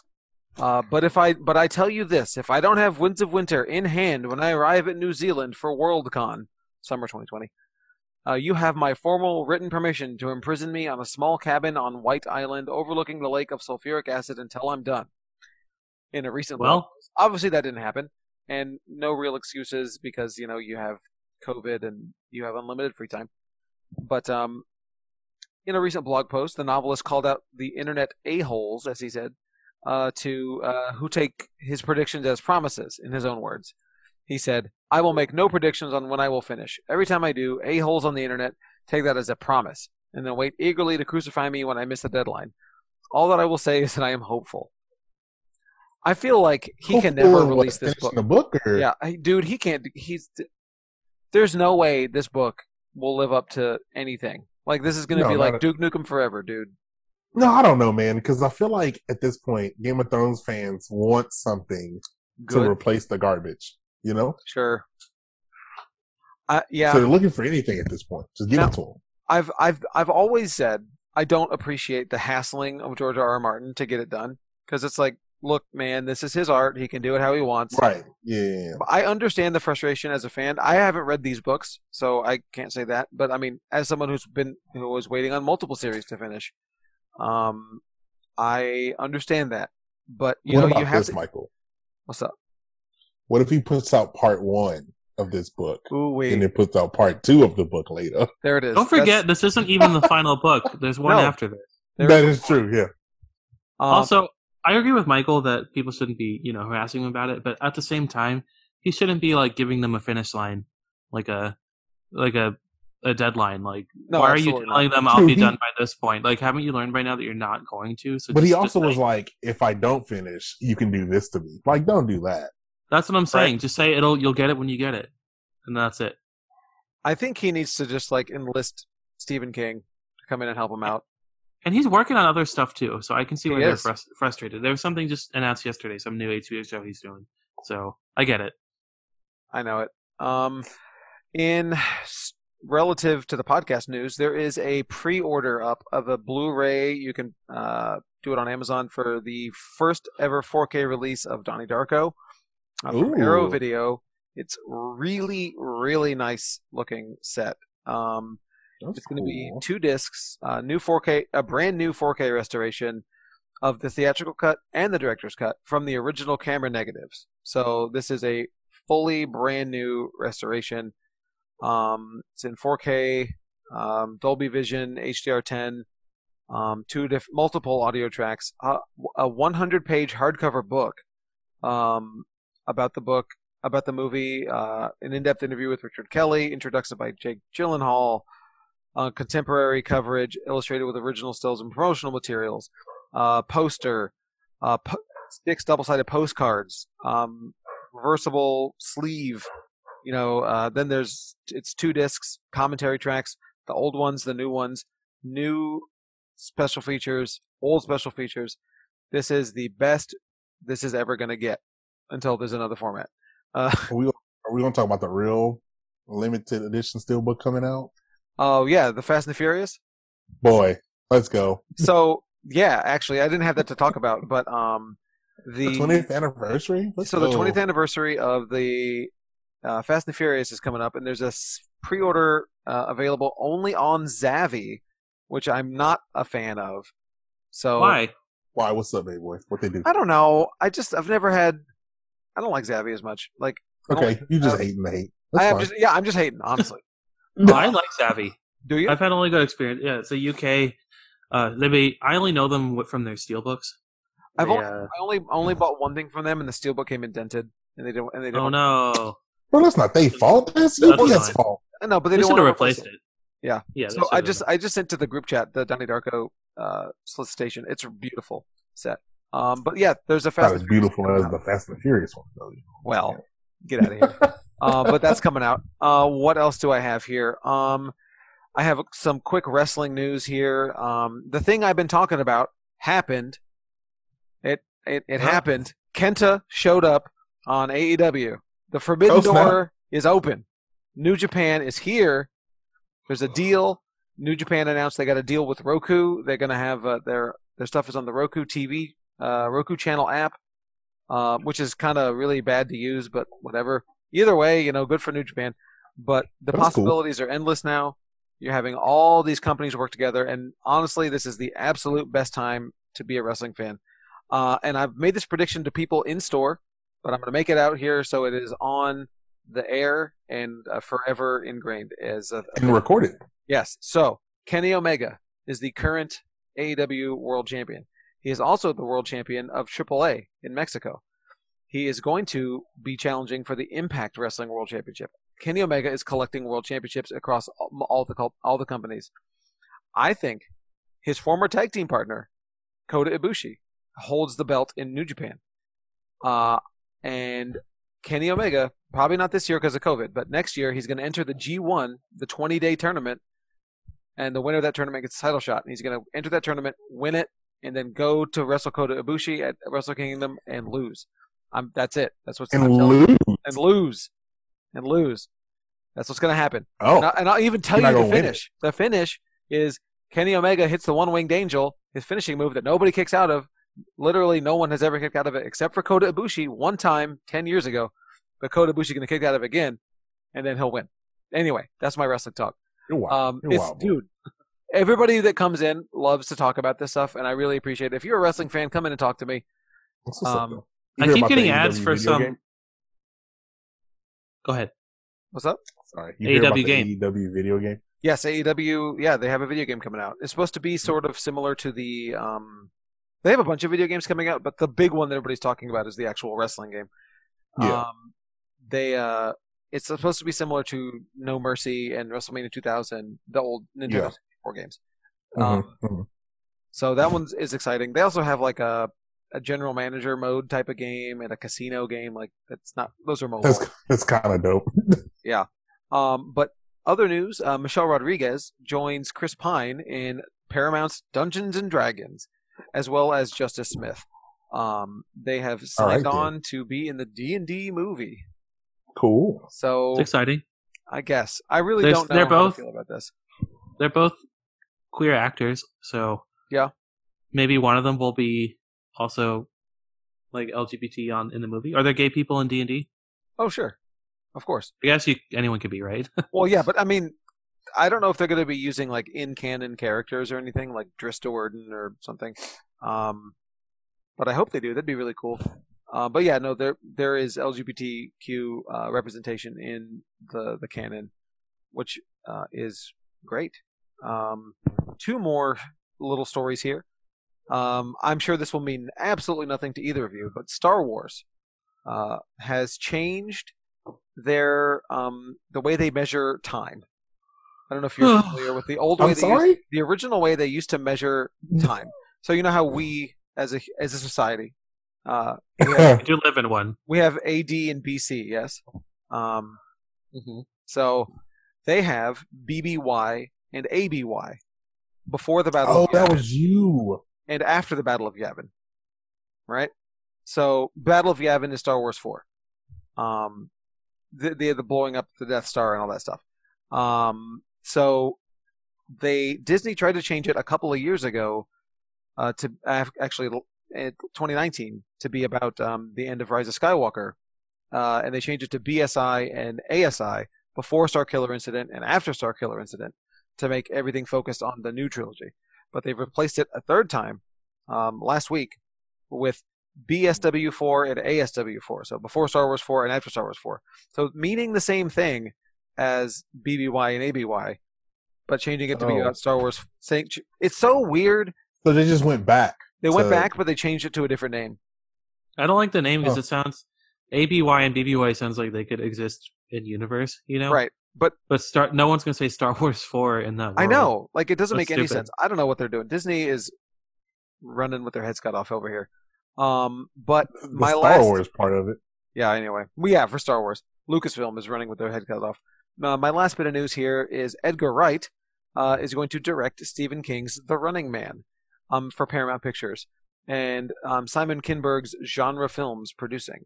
uh, "But if I but I tell you this, if I don't have Winds of Winter in hand when I arrive at New Zealand for Worldcon, summer 2020." Uh, you have my formal written permission to imprison me on a small cabin on White Island overlooking the lake of sulfuric acid until I'm done. In a recent Well, obviously that didn't happen and no real excuses because you know you have covid and you have unlimited free time. But um in a recent blog post the novelist called out the internet a-holes as he said uh, to uh, who take his predictions as promises in his own words. He said i will make no predictions on when i will finish. Every time i do a-holes on the internet take that as a promise and then wait eagerly to crucify me when i miss the deadline. All that i will say is that i am hopeful I feel like he can never release this book. The book or? Yeah, dude, he can't. He's. There's no way this book will live up to anything. Like this is going to No, be like a- Duke Nukem Forever, dude. No, I don't know, man, because I feel like at this point, Game of Thrones fans want something to replace the garbage. You know, sure. Uh, yeah, so they're looking for anything at this point. Just give Now- it to them. I've I've I've always said I don't appreciate the hassling of George R. R. Martin to get it done because it's like, look, man, this is his art. He can do it how he wants. Right? Yeah, yeah, yeah. I understand the frustration as a fan. I haven't read these books, so I can't say that. But I mean, as someone who's been who was waiting on multiple series to finish, um, I understand that. But you what know, about you have this, to. Michael? What's up? What if he puts out part one of this book Ooh, and wait, then puts out part two of the book later? there it is. don't forget this isn't even the final book. There's one No. after this. There- that is true. Yeah. Um, also, I agree with Michael that people shouldn't be, you know, harassing him about it, but at the same time, he shouldn't be like giving them a finish line, like a like a a deadline. Like, No, why are you telling not. them I'll True, be he- done by this point? Like, haven't you learned by now that you're not going to? So, But he also just was say- like, if I don't finish, you can do this to me. Like, don't do that. "That's what I'm saying." Just say it'll. You'll get it when you get it, and that's it. I think he needs to just like enlist Stephen King to come in and help him out. And he's working on other stuff too, so I can see He why they're is. frus- frustrated. There was something just announced yesterday, some new HBO show he's doing. So I get it. I know it. Um, in relative to the podcast news, there is a pre-order up of a Blu-ray. You can uh, do it on Amazon for the first ever 4K release of Donnie Darko uh, from Ooh. Arrow Video. It's really, really nice looking set. Um, That's it's going to be two discs, uh, new 4K, a brand new 4K restoration of the theatrical cut and the director's cut from the original camera negatives. So this is a fully brand new restoration. Um, it's in 4K, um, Dolby Vision, HDR10, um, two diff- multiple audio tracks, uh, a 100 page hardcover book um, about the book, about the movie, uh, an in depth interview with Richard Kelly, introduction by Jake Gyllenhaal, uh, contemporary coverage illustrated with original stills and promotional materials, uh, poster, uh, po- six double sided postcards, um, reversible sleeve. You know, uh, then there's it's two discs, commentary tracks, the old ones, the new ones, new special features, old special features. This is the best this is ever going to get until there's another format. Uh, Are we, are we going to talk about the real limited edition steelbook coming out? Oh yeah, the Fast and the Furious. Boy, let's go. So yeah, actually, I didn't have that to talk about, but um, the, The 20th anniversary? Let's so the 20th anniversary of the uh, Fast and the Furious is coming up, and there's a pre-order uh, available only on Zavi, which I'm not a fan of. So Why? Why? What's up, baby boy? What they do? I don't know. I just I've never had. I don't like Zavi as much. Like I don't- Okay, you just uh, hating the hate. That's I am fine. just yeah, I'm just hating honestly. Oh, I like Savvy. Do you? I've had only good experience. Yeah, it's a UK. Uh, they be, I only know them from their steelbooks. I've They, only, uh, I only only bought one thing from them, and the steelbook came indented, and they don't. And they don't. oh no! Well, that's not their fault. That's That's UPS fault. No, but they, They don't should have replaced it. Yeah. Yeah. So I should've. just I just sent to the group chat the Donnie Darko uh, solicitation. It's a beautiful set. Um, but yeah, there's a Fast. Not and as beautiful coming as the Fast and the Furious one, though. Well, get out of here. uh, but that's coming out. Uh, what else do I have here? Um, I have some quick wrestling news here. Um, the thing I've been talking about happened. It it, it Huh? happened. Kenta showed up on AEW. The Forbidden. Door is open. New Japan is here. There's a deal. New Japan announced they got a deal with Roku. They're gonna have uh, their their stuff is on the Roku TV, uh, Roku channel app, uh, which is kind of really bad to use, but whatever. Either way, you know, good for New Japan. But the That's cool. possibilities are endless now. You're having all these companies work together, and honestly, this is the absolute best time to be a wrestling fan. Uh, and I've made this prediction to people in store, but I'm going to make it out here so it is on the air and uh, forever ingrained as a, a And recorded. Yes. So Kenny Omega is the current AEW World Champion. He is also the World Champion of AAA in Mexico. He is going to be challenging for the Impact Wrestling World Championship. Kenny Omega is collecting world championships across all the all the companies. I think his former tag team partner, Kota Ibushi, holds the belt in New Japan. Uh, and Kenny Omega, probably not this year because of COVID, but next year he's going to enter the G1, the 20 day tournament, and the winner of that tournament gets a title shot. And he's going to enter that tournament, win it, and then go to Wrestle Kota Ibushi at Wrestle Kingdom and lose. I'm, that's it. That's what's And I'm lose. and lose and lose. That's what's going to happen. Oh, And, I, and I'll even tell You're you the finish. The finish is Kenny Omega hits the one winged angel, his finishing move that nobody kicks out of. Literally, no one has ever kicked out of it except for Kota Ibushi one time 10 years ago. But Kota Ibushi going to kick out of it again, and then he'll win. Anyway, that's my wrestling talk. you're wild. Um, you're it's, wild. dude, everybody that comes in loves to talk about this stuff, and I really appreciate it. If you're a wrestling fan, come in and talk to me. What's what's up, um? I You hear keep getting ads AEW for some. game? Go ahead. What's up? Sorry. You hear about AEW the game. AEW video game? Yes, AEW. Yeah, they have a video game coming out. It's supposed to be sort of similar to the. Um, they have a bunch of video games coming out, but the big one that everybody's talking about is the actual wrestling game. Yeah. Um, they. Uh, it's supposed to be similar to No Mercy and WrestleMania 2000, the old Nintendo Yeah. 64 games. Mhm, Um, mhm. So that one is exciting. They also have like a a general manager mode type of game and a casino game. Like that's not those are mobile. That's that's kind of dope. Yeah. Um, but other news: uh, Michelle Rodriguez joins Chris Pine in Paramount's Dungeons and Dragons, as well as Justice Smith. Um, they have signed then. on to be in the D and D movie. Cool. So It's exciting. I guess I really There's- don't know they're how both- to feel about this. They're both queer actors, so Yeah. maybe one of them will be also like LGBT on in the movie. Are there gay people in D and D? Oh sure. of course. I guess you anyone could be right. Well, yeah, but I mean, I don't know if they're going to be using like in canon characters or anything like Drizzt Do'Urden or something. Um, but I hope they do. That'd be really cool. Uh, but yeah, no, there there is LGBTQ uh, representation in the the canon, which uh, is great. Um, two more little stories here. Um, I'm sure this will mean absolutely nothing to either of you, but Star Wars uh, has changed their um, the way they measure time. I don't know if you're familiar with the old way. I'm they sorry? Used, the original way they used to measure time. So you know how we, as a as a society, uh, we, have, I do live in one. we have AD and BC. Yes. Um, so they have BBY and ABY before the Battle oh, of that was you. And after the Battle of Yavin. Right? So Battle of Yavin is Star Wars 4. Um the the, the blowing up the Death Star and all that stuff. Um so they Disney tried to change it a couple of years ago uh to actually 2019 to be about um the end of Rise of Skywalker. Uh and they changed it to BSI and ASI before Star Killer Incident and after Star Killer Incident to make everything focused on the new trilogy. But they've replaced it a third time um, last week with BSW4 and ASW4. So before Star Wars 4 and after Star Wars 4. So meaning the same thing as BBY and ABY, but changing it to be Oh. about Star Wars. Saying it's so weird. So they just went back. They went back, but they changed it to a different name. I don't like the name because Oh. it sounds ABY and BBY sounds like they could exist in universe. You know, Right. But But Star, no one's gonna say Star Wars Four in that. World. I know, like it doesn't That's make any stupid. sense. I don't know what they're doing. Disney is running with their heads cut off over here. Um, but The my Star last, Wars part of it. yeah. Anyway, well, yeah, for Star Wars, Lucasfilm is running with their head cut off. Uh, my last bit of news here is Edgar Wright uh, is going to direct Stephen King's The Running Man, um, for Paramount Pictures, and um, Simon Kinberg's Genre Films producing.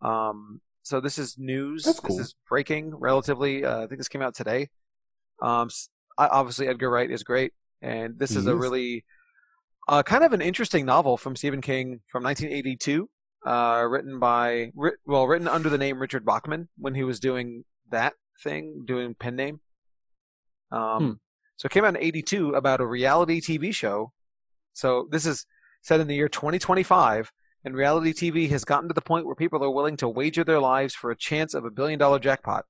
Um, so this is news. That's cool. This is breaking relatively. Uh, I think this came out today. Um, obviously Edgar Wright is great, and this He is a is. really uh, kind of an interesting novel from Stephen King from 1982, uh, written by well, written under the name Richard Bachman when he was doing that thing, doing pen name. Um, Hmm. So it came out in 82 about a reality TV show. So this is set in the year 2025, and reality TV has gotten to the point where people are willing to wager their lives for a chance of a billion dollar jackpot.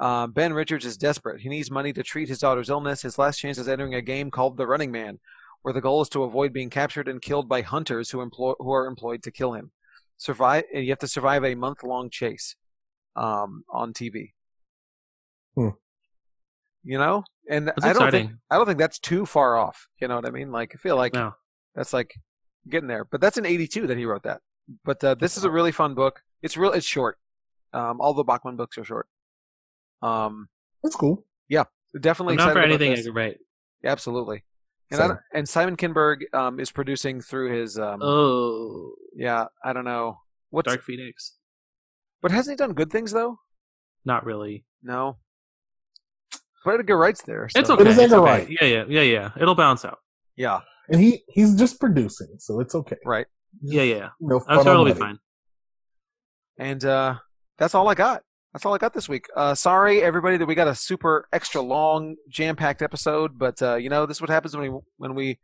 Uh, ben Richards is desperate. He needs money to treat his daughter's illness. His last chance is entering a game called The Running Man, where the goal is to avoid being captured and killed by hunters who employ who are employed to kill him. Survive. and You have to survive a month long chase um, on TV. Hmm. You know, and That's I don't exciting. think I don't think that's too far off. You know what I mean? Like I feel like No. that's like getting there. But that's in '82 that he wrote that. But uh, this is a really fun book. It's real. It's short. Um, all the Bachman books are short. Um, That's cool. Yeah, definitely I'm not for excited about anything. this. Edgar Wright. Absolutely. And I don't- and Simon Kinberg um, is producing through his um, Oh, yeah I don't know what's Dark Phoenix. but hasn't he done good things though? Not really. No. But Edgar Wright's there. It's okay. It is it's Edgar okay. Wright. Yeah, yeah, yeah, yeah. It'll bounce out. Yeah. And he he's just producing, so it's okay. Right. Yeah, yeah. You know, That's fun on totally fine. And uh, that's all I got. That's all I got this week. Uh, sorry, everybody, that we got a super extra long, jam-packed episode. But uh, you know, this is what happens when we when we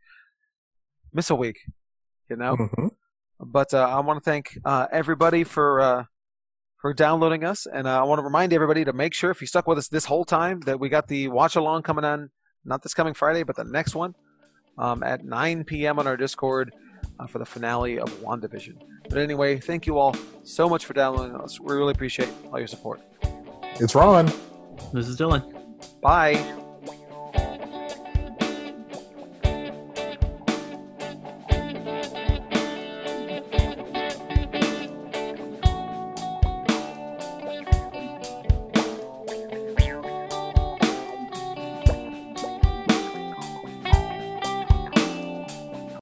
miss a week. You know. Mhm. But uh, I want to thank uh, everybody for uh, for downloading us, and uh, I want to remind everybody to make sure if you stuck with us this whole time that we got the watch along coming on, not this coming Friday, but the next one um, at 9 p.m. on our Discord uh, for the finale of WandaVision. But anyway, thank you all so much for downloading us. We really appreciate all your support. It's Ron. This is Dylan. Bye.